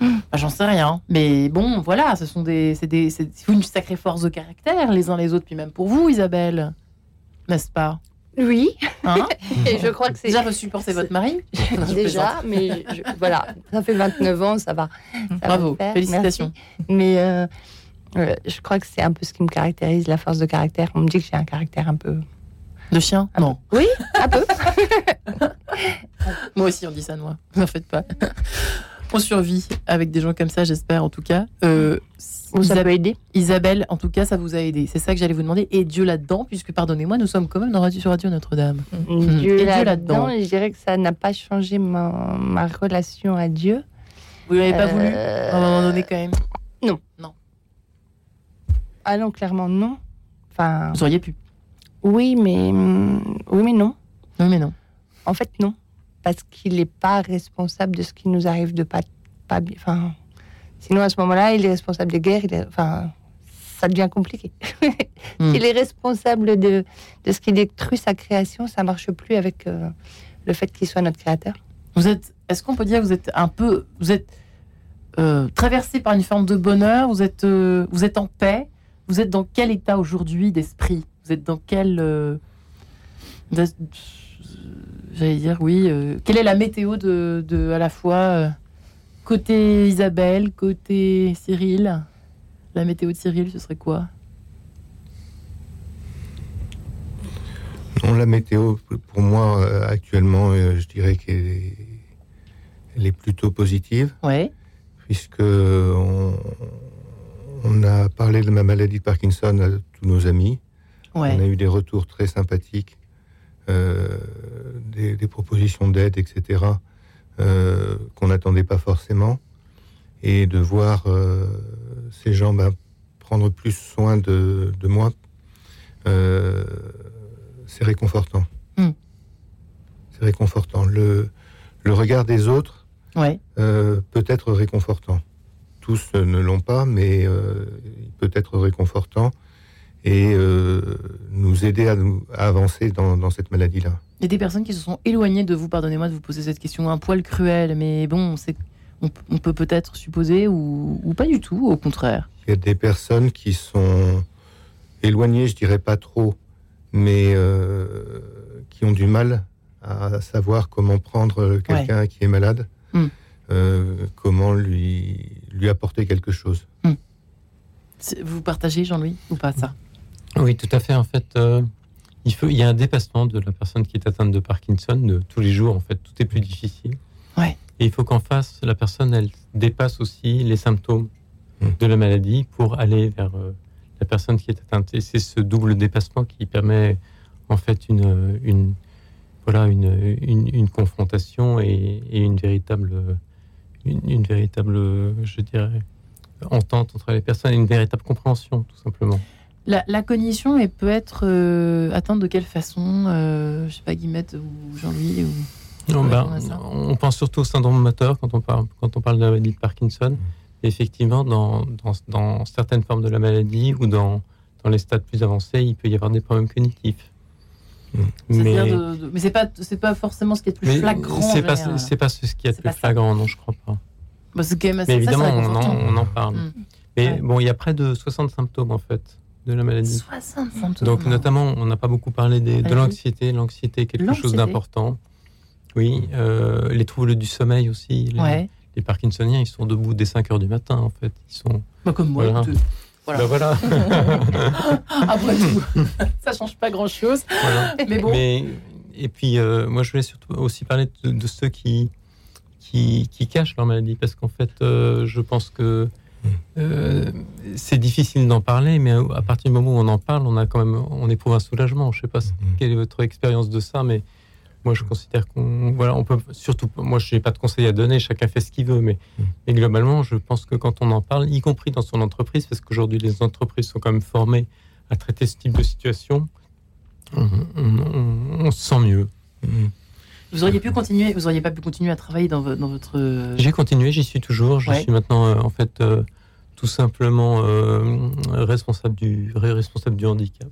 Bah, J'en sais rien. Mais bon, voilà, ce sont des, c'est des, une sacrée force de caractère, les uns les autres, puis même pour vous, Isabelle, n'est-ce pas? Oui, Hein? Et je crois que c'est Déjà, vous supportez votre mari? Déjà, mais je- voilà, ça fait 29 ans, ça va. ça Bravo, félicitations. merci. Mais euh, je crois que c'est un peu ce qui me caractérise, la force de caractère. On me dit que j'ai un caractère un peu. De chien Un Non. Oui, un peu. Moi aussi, on dit ça de moi. N'en faites pas. On survit avec des gens comme ça, j'espère, en tout cas. Euh, Ou ça Isabelle, aider. Isabelle, en tout cas, ça vous a aidé. C'est ça que j'allais vous demander. Et Dieu là-dedans, puisque, pardonnez-moi, nous sommes quand même dans Radio, sur Radio Notre-Dame. Dieu Et Dieu là-dedans, je dirais que ça n'a pas changé ma, ma relation à Dieu. Vous n'avez pas Euh, voulu À un moment donné, quand même? Ah non, clairement non. Enfin, Vous auriez pu. oui, mais hum, oui, mais non. Non, mais non. En fait, non, parce qu'il n'est pas responsable de ce qui nous arrive de pas pas bien. Enfin, sinon à ce moment-là, il est responsable des guerres. il est- enfin, ça devient compliqué. Hmm. S'il est responsable de, de ce qui détruit sa création, ça marche plus avec euh, le fait qu'il soit notre créateur. Vous êtes. Est-ce qu'on peut dire que vous êtes un peu. Vous êtes euh, traversé par une forme de bonheur Vous êtes, euh, vous êtes en paix? Vous êtes dans quel état aujourd'hui d'esprit? Vous êtes dans quel. euh, J'allais dire, oui. euh, quelle est la météo de, de à la fois euh, côté Isabelle, côté Cyril? La météo de Cyril, ce serait quoi? Non, la météo, pour moi, euh, actuellement, euh, je dirais qu'elle est, elle est plutôt positive, Ouais. puisque on, on a parlé de ma maladie de Parkinson à tous nos amis. On a eu des retours très sympathiques, euh, des, des propositions d'aide, etc. euh, qu'on n'attendait pas forcément, et de voir euh, ces gens ben, prendre plus soin de, de moi, c'est réconfortant. Hmm. C'est réconfortant. Le, le regard des autres Ouais. peut être réconfortant. Tous euh, ne l'ont pas, mais euh, il peut être réconfortant et euh, nous aider à, nous, à avancer dans, dans cette maladie-là. Il y a des personnes qui se sont éloignées de vous, pardonnez-moi de vous poser cette question un poil cruelle, mais bon, c'est, on, on peut peut-être supposer ou, ou pas du tout, au contraire. Il y a des personnes qui sont éloignées, je dirais pas trop, mais euh, qui ont du mal à savoir comment prendre quelqu'un qui est malade, Mm. Euh, comment lui, lui apporter quelque chose. C'est- Vous partagez, Jean-Louis, ou pas ça? Oui, tout à fait. En fait, euh, il, faut, il y a un dépassement de la personne qui est atteinte de Parkinson de tous les jours. En fait, tout est plus difficile. Ouais. Et il faut qu'en face, la personne, elle dépasse aussi les symptômes Mm. de la maladie pour aller vers euh, la personne qui est atteinte. Et c'est ce double dépassement qui permet, en fait, une, une, voilà, une, une, une confrontation et, et une véritable, une, une véritable, je dirais, entente entre les personnes et une véritable compréhension, tout simplement. la, la cognition elle peut être euh, atteinte de quelle façon euh, Je sais pas, Guillemette ou Jean-Louis ou... Non, ben, on pense surtout au syndrome moteur quand on parle, quand on parle de la maladie de Parkinson. Et effectivement, dans, dans, dans certaines formes de la maladie ou dans, dans les stades plus avancés, il peut y avoir des problèmes cognitifs. Mais, de- de- mais c'est pas, c'est pas forcément ce qui est le plus mais flagrant. c'est pas, c'est pas ce qui est le plus flagrant, non, je crois pas. Bah, c'est quand même assez- Mais ça, évidemment, on en, on en parle. Mm. Mais Ouais. bon, il y a près de 60 symptômes en fait de la maladie. 60 symptômes. Donc notamment, on n'a pas beaucoup parlé des- de l'anxiété. L'anxiété est quelque chose d'important. Oui, euh, les troubles du sommeil aussi. Les, Ouais. les Parkinsoniens, ils sont debout dès 5 heures du matin en fait. Ils sont. Bah, comme moi. Voilà. Voilà. Ben voilà. Après tout, ça change pas grand-chose. Voilà. Mais bon. Mais, et puis, euh, moi, je voulais surtout aussi parler de, de ceux qui, qui, qui cachent leur maladie, parce qu'en fait, euh, je pense que euh, c'est difficile d'en parler, mais à partir du moment où on en parle, on a quand même, on éprouve un soulagement. Je sais pas quelle est votre expérience de ça, mais moi, je considère qu'on, voilà, on peut surtout, moi, je n'ai pas de conseils à donner, chacun fait ce qu'il veut, mais, mais globalement, je pense que quand on en parle, y compris dans son entreprise, parce qu'aujourd'hui, les entreprises sont quand même formées à traiter ce type de situation, on, on- on- on se sent mieux. Vous auriez pu continuer, vous auriez pas pu continuer à travailler dans, vo- dans votre. J'ai continué, j'y suis toujours. Je Ouais. suis maintenant, euh, en fait, euh, tout simplement euh, responsable, du, responsable du handicap.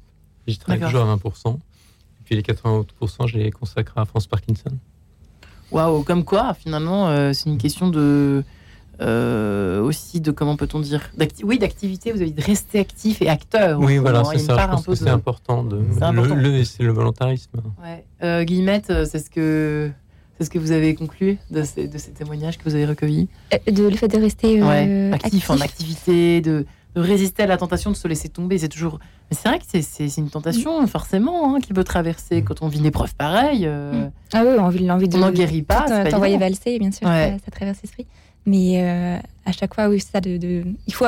J'y travaille toujours à 20%. Et puis les 80 autres pourcents, je les consacre à France Parkinson. Waouh, comme quoi, finalement, euh, c'est une question de. euh, aussi de comment peut-on dire oui d'activité vous avez dit de rester actif et acteur Oui, voilà, c'est ça. Je pense peu que c'est de- important. De, C'est le- c'est le volontarisme. Ouais. Euh, Guillemette, c'est ce que c'est ce que vous avez conclu de ces, de ces témoignages que vous avez recueillis? Euh, De le fait de rester euh, Ouais, actif, en actif. activité, de, de résister à la tentation de se laisser tomber. C'est toujours. Mais c'est vrai que c'est- une tentation, forcément, hein, qui peut traverser quand on vit une épreuve pareille. euh, Ah oui, envie, l'envie de. On n'en guérit pas, euh, T'envoyer valser, bien sûr, Ouais. ça, ça traverse l'esprit. Mais euh, à chaque fois, oui, c'est ça de, de- Il faut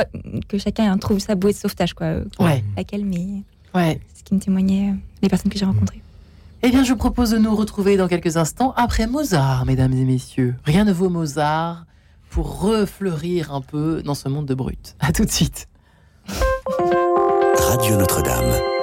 que chacun trouve sa bouée de sauvetage, quoi. Ouais. Laquelle, mais. Ouais. Ce qui me témoignait, les personnes que j'ai rencontrées. Eh bien, je vous propose de nous retrouver dans quelques instants après Mozart, mesdames et messieurs. Rien ne vaut Mozart pour refleurir un peu dans ce monde de brut. À tout de suite. Radio Notre-Dame.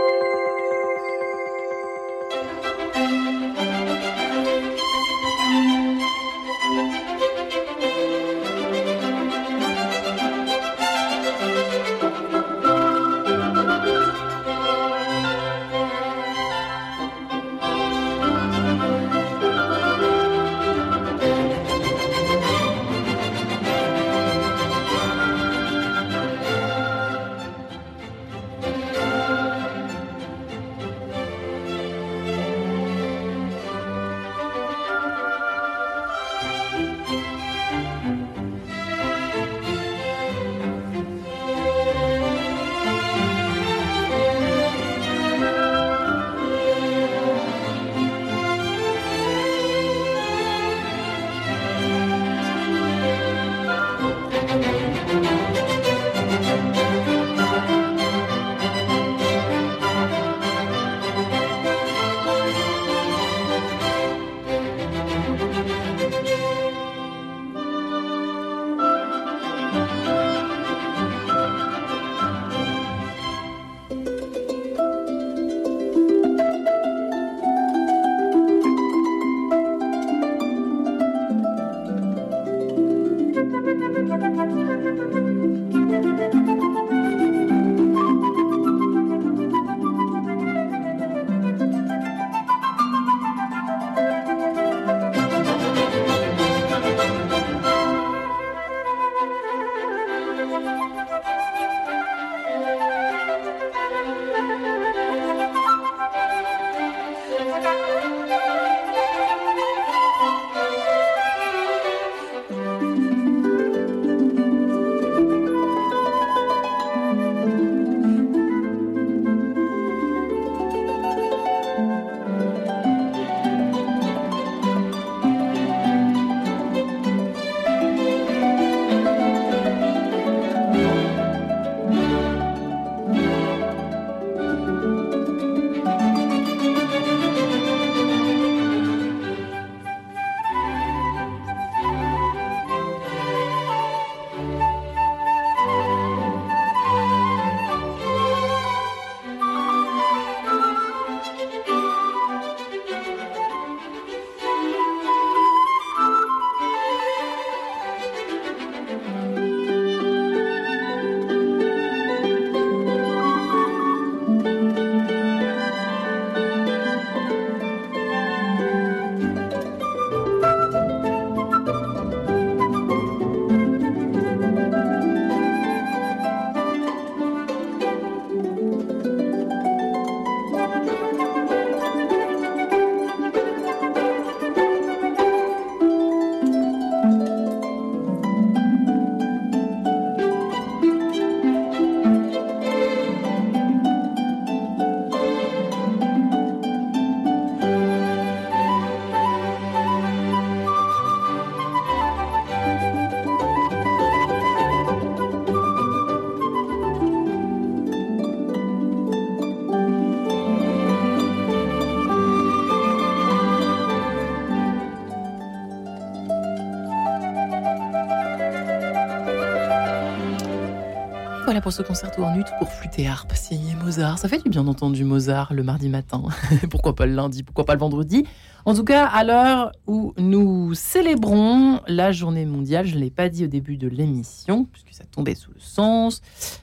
Pour ce concerto en ut pour flûte et harpe signé Mozart. Ça fait du bien d'entendre du Mozart le mardi matin. pourquoi pas le lundi? Pourquoi pas le vendredi? En tout cas, à l'heure où nous célébrons la journée mondiale, je ne l'ai pas dit au début de l'émission, puisque ça tombait sous le sens,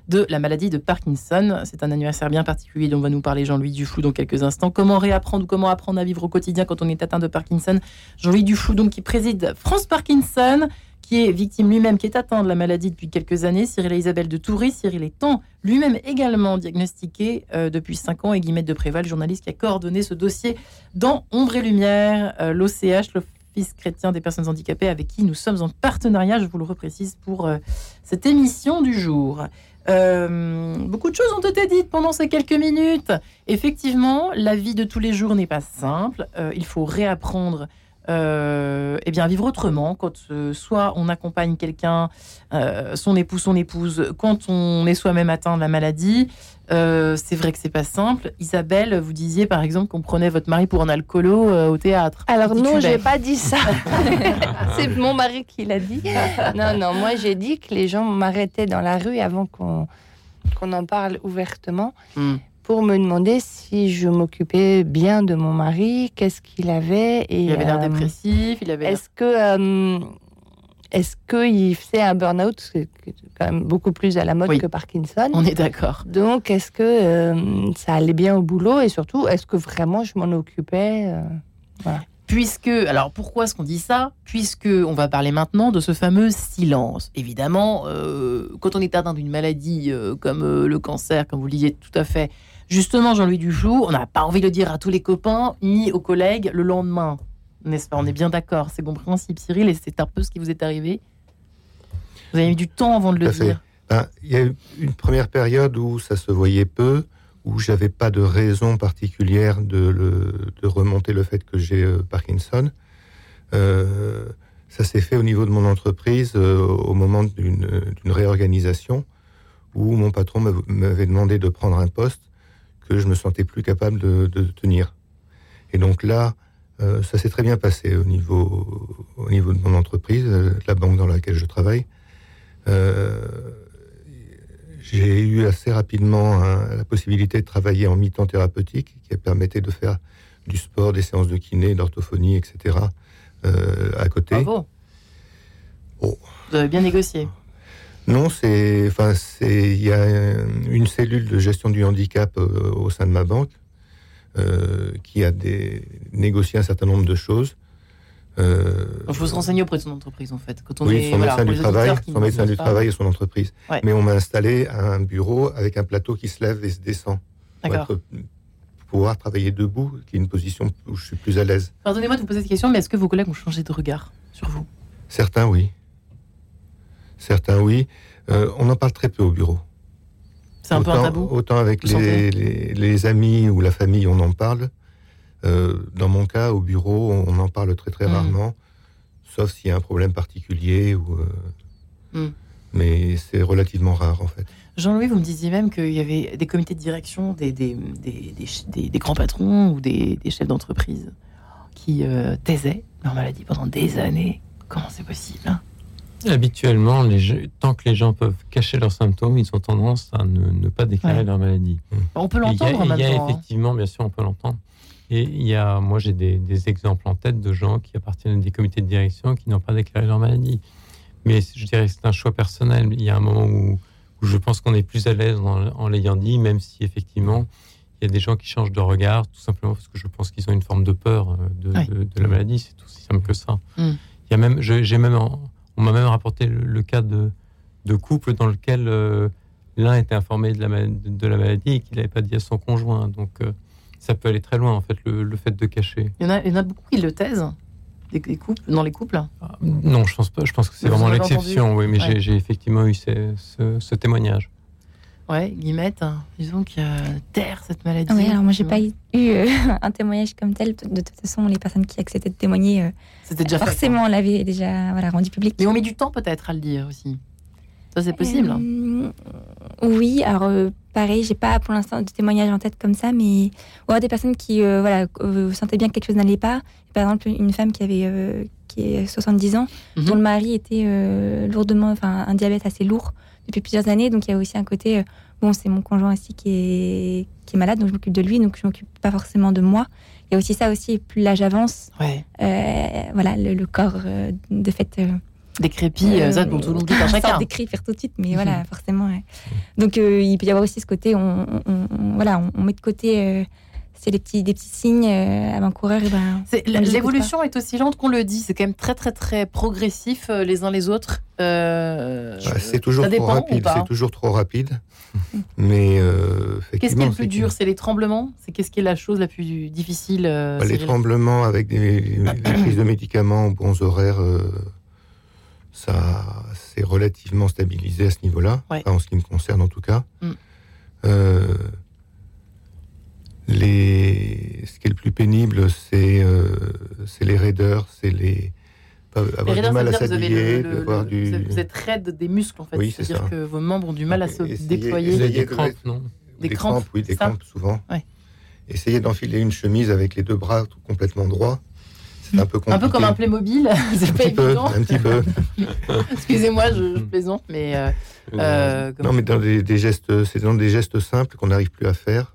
de la maladie de Parkinson. C'est un anniversaire bien particulier dont va nous parler Jean-Louis Duflou dans quelques instants. Comment réapprendre ou comment apprendre à vivre au quotidien quand on est atteint de Parkinson? Jean-Louis Duflou, qui préside France Parkinson qui est victime lui-même, qui est atteint de la maladie depuis quelques années, Cyril et Isabelle de Toury. Cyril étant lui-même également diagnostiqué euh, depuis 5 ans, et Guillemette de Préval, journaliste qui a coordonné ce dossier dans Ombre et Lumière, euh, l'OCH, l'Office chrétien des personnes handicapées, avec qui nous sommes en partenariat, je vous le reprécise, pour euh, cette émission du jour. beaucoup de choses ont été dites pendant ces quelques minutes. Effectivement, la vie de tous les jours n'est pas simple. il faut réapprendre euh, eh bien, vivre autrement, quand euh, soit on accompagne quelqu'un, euh, son époux, son épouse, quand on est soi-même atteint de la maladie, c'est vrai que c'est pas simple. Isabelle, vous disiez par exemple qu'on prenait votre mari pour un alcoolo au théâtre. Alors non, j'ai pas dit ça. c'est mon mari qui l'a dit. non, non, moi j'ai dit que les gens m'arrêtaient dans la rue avant qu'on qu'on en parle ouvertement. Hmm pour me demander si je m'occupais bien de mon mari, qu'est-ce qu'il avait. Et, il avait l'air euh, dépressif, il avait. Est-ce que euh, est-ce qu'il faisait un burn-out, c'est quand même beaucoup plus à la mode que Parkinson? On est d'accord. Donc, est-ce que euh, ça allait bien au boulot et surtout, est-ce que vraiment je m'en occupais Puisque, alors pourquoi est-ce qu'on dit ça? Puisque on va parler maintenant de ce fameux silence. Évidemment, quand on est atteint d'une maladie comme le cancer, comme vous le disiez tout à fait, Justement, Jean-Louis Duflou, on n'a pas envie de le dire à tous les copains ni aux collègues le lendemain. N'est-ce pas? On est bien d'accord, c'est bon principe, Cyril, et c'est un peu ce qui vous est arrivé. Vous avez mis du temps avant de le dire. Ben, il y a eu une première période où ça se voyait peu, où j'avais pas de raison particulière de, remonter le fait que j'ai euh, Parkinson. Euh, ça s'est fait au niveau de mon entreprise euh, au moment d'une réorganisation où mon patron m'avait demandé de prendre un poste je me sentais plus capable de, tenir. Et donc là, euh, ça s'est très bien passé au niveau, au niveau de mon entreprise, euh, la banque dans laquelle je travaille. Euh, j'ai eu assez rapidement la possibilité de travailler en mi-temps thérapeutique, qui permettait de faire du sport, des séances de kiné, d'orthophonie, etc. à côté. Bravo. Oh, Vous avez bien négocié. Non, c'est, enfin, c'est, il y a une cellule de gestion du handicap euh, au sein de ma banque euh, qui a des, négocié un certain nombre de choses. Euh, il faut se renseigner auprès de son entreprise, en fait. Quand on oui, est, son médecin du travail, son médecin du travail et son entreprise. Mais on m'a installé un bureau avec un plateau qui se lève et se descend. D'accord. Pour pouvoir travailler debout, qui est une position où je suis plus à l'aise. Pardonnez-moi de vous poser cette question, mais est-ce que vos collègues ont changé de regard sur vous? Certains, oui. Certains, oui. Euh, on en parle très peu au bureau. C'est un peu un tabou Autant avec les, les, amis ou la famille, on en parle. Euh, dans mon cas, au bureau, on, en parle très très mm. rarement, sauf s'il y a un problème particulier. Ou, euh, mm. Mais c'est relativement rare en fait. Jean-Louis, vous me disiez même qu'il y avait des comités de direction, des, des, des, des grands patrons ou des, chefs d'entreprise qui taisaient leur maladie pendant des années. Comment c'est possible hein? Habituellement, les, tant que les gens peuvent cacher leurs symptômes, ils ont tendance à ne, pas déclarer leur maladie. On peut l'entendre Il y a, hein. effectivement, bien sûr, on peut l'entendre. Et il y a, moi, j'ai des, exemples en tête de gens qui appartiennent à des comités de direction qui n'ont pas déclaré leur maladie. Mais je dirais que c'est un choix personnel. Il y a un moment où, je pense qu'on est plus à l'aise en, l'ayant dit, même si effectivement, il y a des gens qui changent de regard, tout simplement parce que je pense qu'ils ont une forme de peur euh, de, de, la maladie. C'est aussi simple que ça. Mm. Il y a même, j'ai même on m'a même rapporté le, cas de, de, couple dans lequel euh, l'un était informé de la, de, la maladie et qu'il n'avait pas dit à son conjoint. Donc euh, ça peut aller très loin, en fait, le, fait de cacher. Il y, en a, il y en a beaucoup qui le taisent des, couples, dans les couples ah, Non, je pense pas. Je pense que c'est vraiment l'exception, oui, mais j'ai effectivement eu ce témoignage. Ouais, Guillemette, hein. disons qu'il y a terre cette maladie. Oui, alors moi j'ai pas eu euh, un témoignage comme tel. De, toute façon, les personnes qui acceptaient de témoigner, euh, c'était déjà forcément l'avaient déjà voilà, rendu public. Mais on met du temps peut-être à le dire aussi. Ça c'est possible. Hein. Euh, oui, alors pareil, j'ai pas pour l'instant de témoignage en tête comme ça, mais ou des personnes qui voilà sentaient bien que quelque chose n'allait pas. Par exemple, une femme qui avait qui est 70 ans, mhm. dont le mari était lourdement, enfin un diabète assez lourd depuis plusieurs années. Donc il y a aussi un côté, euh, bon, c'est mon conjoint aussi qui est, qui est malade, donc je m'occupe de lui, donc je m'occupe pas forcément de moi. Il y a aussi ça aussi, plus l'âge avance, ouais. euh, voilà, le, corps euh, de fait. Euh, décrépit, ça dont tout le monde dit chacun. décrit faire tout de suite, mais voilà, forcément. Donc il peut y avoir aussi ce côté, on, voilà, on, met de côté c'est des petits, des petits signes euh, avant-coureurs. Ben, L'évolution est aussi lente qu'on le dit. C'est quand même très, très, très progressif euh, les uns les autres. Euh, c'est toujours, trop rapide. C'est toujours trop rapide. Mais qu'est-ce qui est le plus dur C'est les tremblements? C'est qu'est-ce qui est la chose la plus difficile bah, Les tremblements avec des, prises de médicaments aux bons horaires. ça, c'est relativement stabilisé à ce niveau-là, en ce qui me concerne en tout cas. Mm. Les... Ce qui est le plus pénible, c'est euh, les raideurs, c'est les. Avoir du mal à s'habiller, du. Vous êtes raide des muscles, en fait. Oui, C'est-à-dire que vos membres ont du mal à se déployer. Des crampes, non Des, crampes, oui, des crampes, souvent. Ouais. Essayez d'enfiler une chemise avec les deux bras complètement droits un peu Un peu comme un Playmobil, c'est pas évident. un petit peu. Excusez-moi, je, plaisante, mais. Euh, euh, non, mais dans des, gestes, c'est dans des gestes simples qu'on n'arrive plus à faire.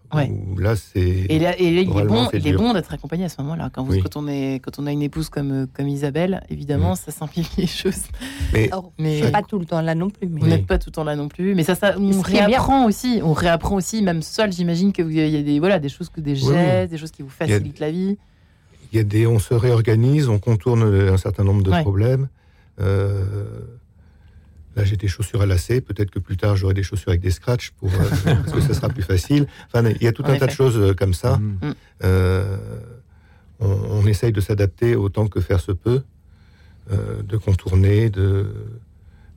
là, c'est. Et là, et il est bon, il est bon d'être accompagné à ce moment-là. Quand, quand, on est, quand on a une épouse comme, comme Isabelle, évidemment, mm. ça simplifie les choses. Mais, mais pas tout le temps là non plus. Mais... Vous n'êtes pas tout le temps là non plus. Mais ça, ça on réapprend aussi. On réapprend aussi, même seul. J'imagine qu'il y a des, voilà, des choses que des gestes, des choses qui vous facilitent la vie il y a des, on se réorganise, on contourne un certain nombre de problèmes. Euh, là, j'ai des chaussures à lacets. Peut-être que plus tard, j'aurai des chaussures avec des scratchs pour, euh, parce que ça sera plus facile. Enfin, il y a tout un tas de choses euh, comme ça. Mm. on, on, essaye de s'adapter autant que faire se peut, de contourner. De...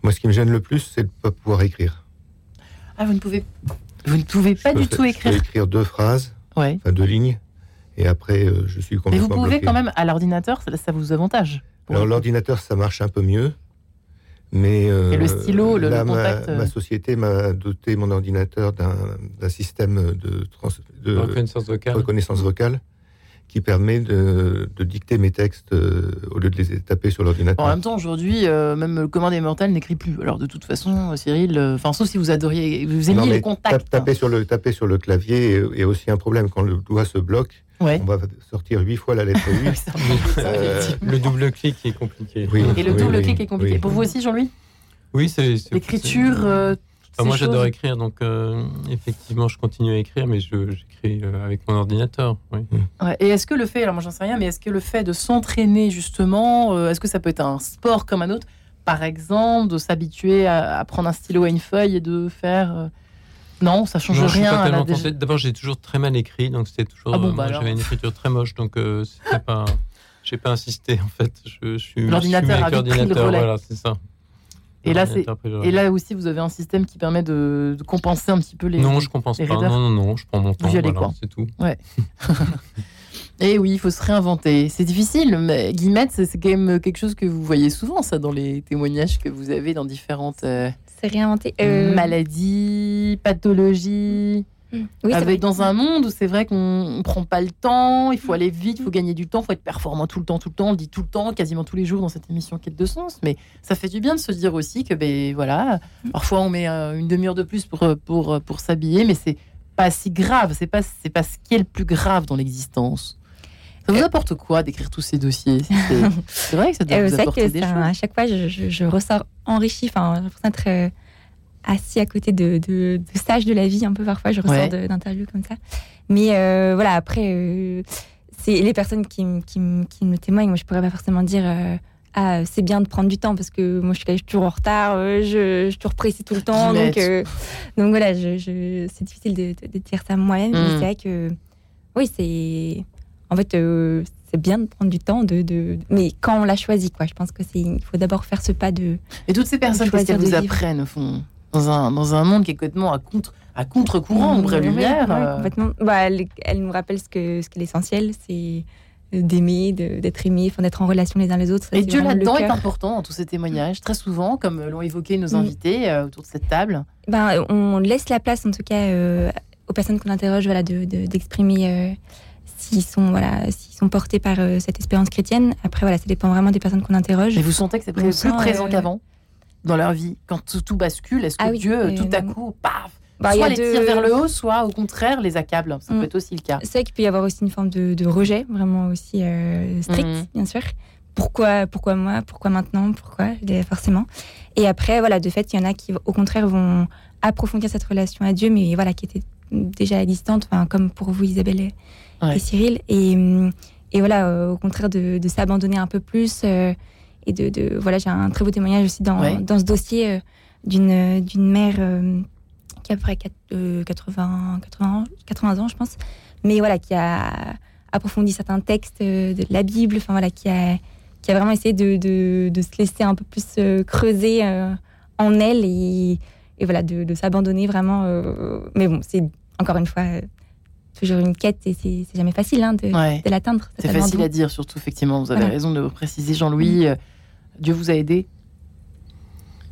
Moi, ce qui me gêne le plus, c'est de ne pas pouvoir écrire. Ah, vous ne pouvez, vous ne pouvez pas du tout écrire. Je peux écrire deux phrases, enfin deux lignes et après, euh, je suis complètement. Mais vous pouvez quand même, à l'ordinateur, ça, ça vous avantage. Alors, l'ordinateur, ça marche un peu mieux. Mais euh, et le stylo, le, contact. Ma, euh. ma société m'a doté mon ordinateur d'un système de, de reconnaissance vocale. reconnaissance vocale qui permet de, dicter mes textes euh, au lieu de les taper sur l'ordinateur. En même temps, aujourd'hui, euh, même le commande mortel n'écrit plus. Alors de toute façon, Cyril, euh, enfin sauf si vous adoriez, vous aimiez le contact. Taper sur le taper sur le clavier est, aussi un problème quand le doigt se bloque. On va sortir huit fois la lettre 8. le double clic est compliqué. Et le double clic est compliqué. Pour vous aussi, Jean-Louis? Oui, c'est. c'est- L'écriture. Enfin, ces moi, j'adore écrire, donc euh, effectivement, je continue à écrire, mais je- j'écris euh, avec mon ordinateur. Oui. Ouais, Et est-ce que le fait, alors moi j'en sais rien, mais est-ce que le fait de s'entraîner justement, euh, est-ce que ça peut être un sport comme un autre? Par exemple, de s'habituer à, à prendre un stylo et une feuille et de faire. euh, Non, ça change Non, rien. à déjà-. D'abord, j'ai toujours très mal écrit, donc c'était toujours. Ah bon, bah. J'avais une écriture très moche, donc euh, c'était pas. J'ai pas insisté en fait. Je, je suis. L'ordinateur. Voilà, c'est ça. Et là, c'est. Et là aussi, vous avez un système qui permet de, de compenser un petit peu les. non, je compense les pas. Non, non, non, je prends mon temps. y allez, voilà, quoi. c'est tout. Et oui, il faut se réinventer. C'est difficile, mais Guillemette, c'est quand même quelque chose que vous voyez souvent, ça, dans les témoignages que vous avez dans différentes euh, C'est réinventé. Euh, maladies, pathologies. Oui, c'est avec dans un monde où c'est vrai qu'on ne prend pas le temps, il faut aller vite, il faut gagner du temps, il faut être performant tout le temps, tout le temps, on le dit tout le temps, quasiment tous les jours dans cette émission Quête de sens. Mais ça fait du bien de se dire aussi que ben voilà, parfois on met euh, une demi-heure de plus pour euh, pour euh, pour s'habiller, mais c'est pas si grave, c'est pas c'est pas ce qui est le plus grave dans l'existence. Ça vous apporte quoi d'écrire tous ces dossiers C'est vrai que ça doit vous apporter que des un- à choses. chaque fois, je, je- je ressors enrichie. Enfin, l'impression d'être euh, assis à côté de, de, de sages de la vie, un peu parfois. Je ressors Ouais. d'interviews comme ça. Mais euh, voilà, après, euh, c'est les personnes qui, me témoignent. Moi, je pourrais pas forcément dire. euh, ah, c'est bien de prendre du temps parce que moi je suis toujours en retard, je, je suis toujours pressée tout le temps. Donc, donc voilà, je, je- c'est difficile de, dire ça moi-même. Mais Mm. c'est vrai que, oui, c'est. En fait, c'est bien de prendre du temps, de, de... mais quand on l'a choisi, quoi. Je pense que c'est, il faut d'abord faire ce pas de. Et toutes ces personnes, qu'est-ce qu'elles vous apprennent au fond? Dans un, dans un monde qui est complètement à contre à contre-courant, ombre et Oui, lumière. oui, euh, complètement. Bah, elle, elle nous rappelle ce que ce qui est l'essentiel, c'est d'aimer, d'être aimé, enfin, d'être en relation les uns les autres. Ça, Et Dieu là-dedans est important dans tous ces témoignages, très souvent, comme l'ont évoqué nos Mm. invités euh, autour de cette table. Ben, on laisse la place, en tout cas, euh, aux personnes qu'on interroge, voilà, de- de- d'exprimer euh, s'ils sont, voilà, s'ils sont portés par cette espérance chrétienne. Après, voilà, ça dépend vraiment des personnes qu'on interroge. Et vous sentez que c'est plus sent, présent qu'avant? Dans leur vie Quand tout, tout bascule, est-ce que Ah oui, Dieu, tout à coup, paf, Bah, soit a les tire vers le haut, soit au contraire les accable Ça Mm. peut être aussi le cas. C'est vrai qu'il peut y avoir aussi une forme de, de rejet, vraiment aussi euh, strict, Mhm. bien sûr. Pourquoi, pourquoi moi Pourquoi maintenant Pourquoi Forcément. Et après, voilà, de fait, il y en a qui, au contraire, vont approfondir cette relation à Dieu, mais voilà, qui était déjà distante, enfin, comme pour vous, Isabelle et, Ouais. et Cyril. Et, et voilà, au contraire, de, de s'abandonner un peu plus. euh, et de, de- voilà, j'ai un très beau témoignage aussi dans, Ouais. dans ce dossier euh, d'une d'une mère euh, qui a à peu près quatre- euh, 80, 80, ans, 80 ans, je pense, mais voilà, qui a approfondi certains textes euh, de la Bible, enfin voilà, qui a, qui a vraiment essayé de, de, de se laisser un peu plus euh, creuser euh, en elle et, et voilà, de, de s'abandonner vraiment. euh, mais bon, c'est encore une fois euh, toujours une quête et c'est jamais facile hein, de, Ouais. de l'atteindre. C'est facile à dire, surtout, effectivement. Vous avez Voilà. raison de préciser, Jean-Louis. Euh, Dieu vous a aidé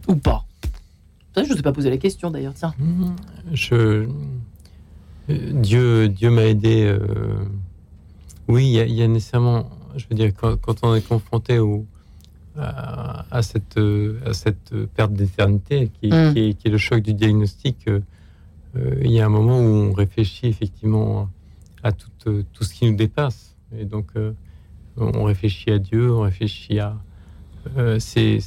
Ou pas? Ça, Je ne vous ai pas posé la question d'ailleurs, tiens. Je, euh, Dieu, Dieu m'a aidé. euh, oui, il y, a- il y a nécessairement, je veux dire, quand, quand on est confronté au, à, à cette, à cette perte d'éternité, qui, Mm. qui est, qui est le choc du diagnostic, euh, euh, il y a un moment où on réfléchit effectivement à tout, tout ce qui nous dépasse. Et donc, euh, on réfléchit à Dieu, on réfléchit à. Euh, c'est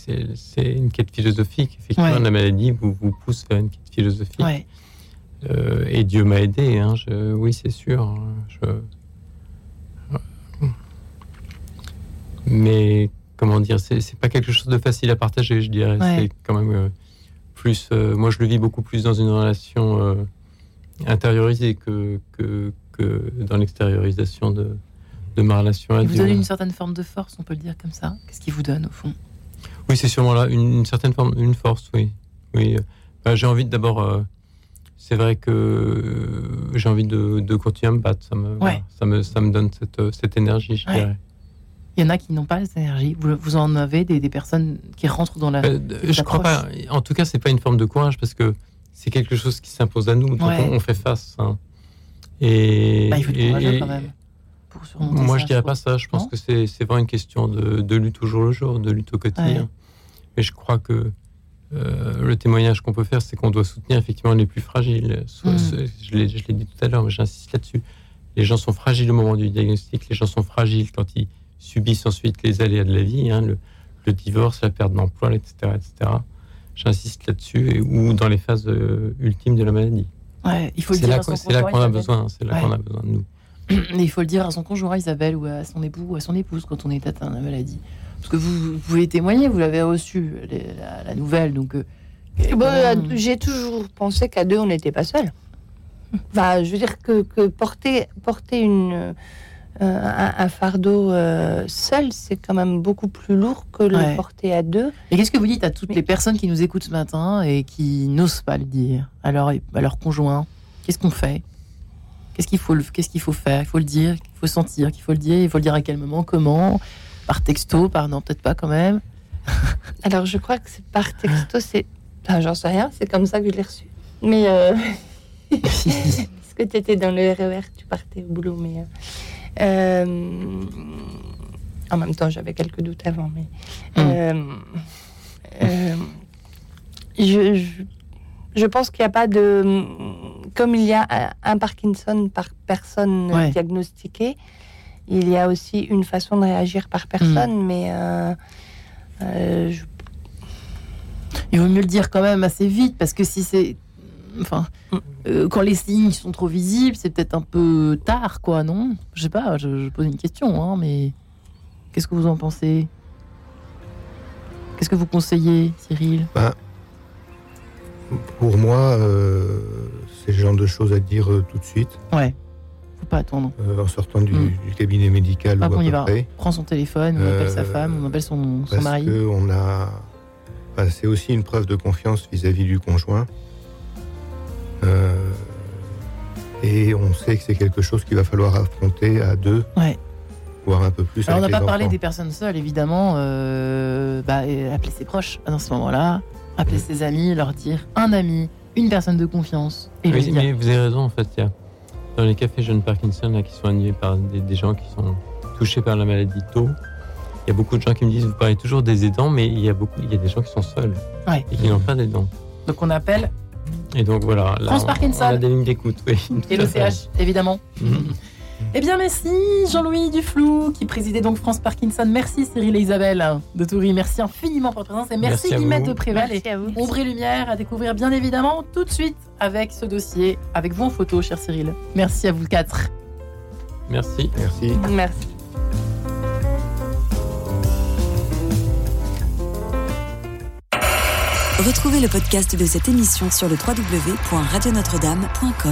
une quête philosophique. Effectivement, Ouais. la maladie vous, vous pousse vers une quête philosophique. Ouais. Euh, et Dieu m'a aidé, hein, je- oui, c'est sûr. Je- Mais comment dire, c'est pas quelque chose de facile à partager, je dirais. Ouais. C'est quand même euh, plus. moi, je le vis beaucoup plus dans une relation intériorisée que, que, que dans l'extériorisation de, de ma relation à Il vous Dieu. donne une certaine forme de force, on peut le dire comme ça. Qu'est-ce qu'il vous donne au fond? Oui, c'est sûrement là une, une certaine forme, une force, oui. oui. euh, bah, j'ai envie d'abord. euh, c'est vrai que euh, j'ai envie de, de continuer à me battre. Ça me, voilà, ça me, ça me donne cette, euh, cette énergie, je Ouais. dirais. Il y en a qui n'ont pas cette énergie. Vous, vous en avez des, des personnes qui rentrent dans la. Euh, je crois pas. En tout cas, c'est pas une forme de courage parce que c'est quelque chose qui s'impose à nous. Donc Ouais. on, on fait face. hein. Et, Bah, il faut et- courageux et- quand même. Pour surmonter Moi, ça, je dirais pas ça. Je pense que c'est c'est vraiment une question de, de lutte au jour le jour, de lutte au quotidien. Ouais. Mais je crois que euh, le témoignage qu'on peut faire, c'est qu'on doit soutenir effectivement les plus fragiles. Soit- Mm. je l'ai je l'ai dit tout à l'heure, mais j'insiste là-dessus. Les gens sont fragiles au moment du diagnostic. Les gens sont fragiles quand ils subissent ensuite les aléas de la vie, hein, le, le divorce, la perte d'emploi, etc., etc. J'insiste là-dessus, et- ou dans les phases euh, ultimes de la maladie. Ouais, il faut le C'est dire là, à son qu'on- c'est là conjoint, qu'on a besoin, c'est là Ouais. qu'on a besoin de nous. Il faut le dire à son conjoint Isabelle ou à son époux ou à son épouse quand on est atteint de la maladie. Parce que vous, vous pouvez témoigner, vous l'avez reçu, les- la, la nouvelle. Donc, euh, Eh ben, euh, J'ai toujours pensé qu'à deux, on n'était pas seuls. Enfin, je veux dire que, que porter, porter une, euh, un, un fardeau euh, seul, c'est quand même beaucoup plus lourd que le Ouais. porter à deux. Et qu'est-ce que vous dites à toutes les personnes qui nous écoutent ce matin et qui n'osent pas le dire à leur, à leur conjoint? Qu'est-ce qu'on fait? Qu'est-ce qu'il faut, le- qu'est-ce qu'il faut faire? Il faut le dire, il faut sentir qu'il faut le dire, il faut le dire à quel moment, comment? Par texto, par non, peut-être pas quand même. Alors, je crois que c'est par texto, c'est. Enfin, j'en sais rien, c'est comme ça que je l'ai reçu. Mais. euh, Parce que tu étais dans le RER, tu partais au boulot, mais. euh, euh, En même temps, j'avais quelques doutes avant, mais. euh, euh, je, je, je pense qu'il n'y a pas de. Comme il y a un, Parkinson par personne Ouais. diagnostiquée, il y a aussi une façon de réagir par personne, mais. euh, euh, je- Il vaut mieux le dire quand même assez vite parce que si c'est. Enfin, euh, quand les signes sont trop visibles, c'est peut-être un peu tard, quoi, non? Je sais pas, je, je pose une question, hein, mais qu'est-ce que vous en pensez? Qu'est-ce que vous conseillez, Cyril? Ben, pour moi, euh, c'est le genre de choses à dire euh, tout de suite, Ouais, faut pas attendre. euh, en sortant du, Mm. du cabinet médical Hop, ou à on y peu va. près. Prend son téléphone, on appelle sa Euh, femme, on appelle son, son Parce mari. que on a, enfin, c'est aussi une preuve de confiance vis-à-vis du conjoint. Et on sait que c'est quelque chose qu'il va falloir affronter à deux, Ouais. voire un peu plus. Alors, on n'a pas parlé des personnes seules, évidemment. Euh, bah, appeler ses proches dans ce moment-là, appeler Mm. ses amis, leur dire un ami, une personne de confiance. Et Oui, mais vous avez raison, en fait. Il y a, dans les cafés jeunes Parkinson là, qui sont animés par des, des gens qui sont touchés par la maladie tôt, il y a beaucoup de gens qui me disent Vous parlez toujours des aidants, mais il y a, beaucoup, il y a des gens qui sont seuls Ouais. et qui n'ont pas d'aidants. Donc, on appelle Et donc voilà. Là, France on- Parkinson. On a des lignes d'écoute, oui. Et l'OCH, évidemment. Mhm. Eh bien, merci Jean-Louis Duflou, qui présidait donc France Parkinson. Merci Cyril et Isabelle de Toury. Merci infiniment pour votre présence. Et merci, Guillemette de Préval. Et Merci à vous. Ombre et Lumière à découvrir, bien évidemment, tout de suite avec ce dossier, avec vous en photo, cher Cyril. Merci à vous quatre. Merci. Merci. Merci. Retrouvez le podcast de cette émission sur le www.radionotre-dame.com.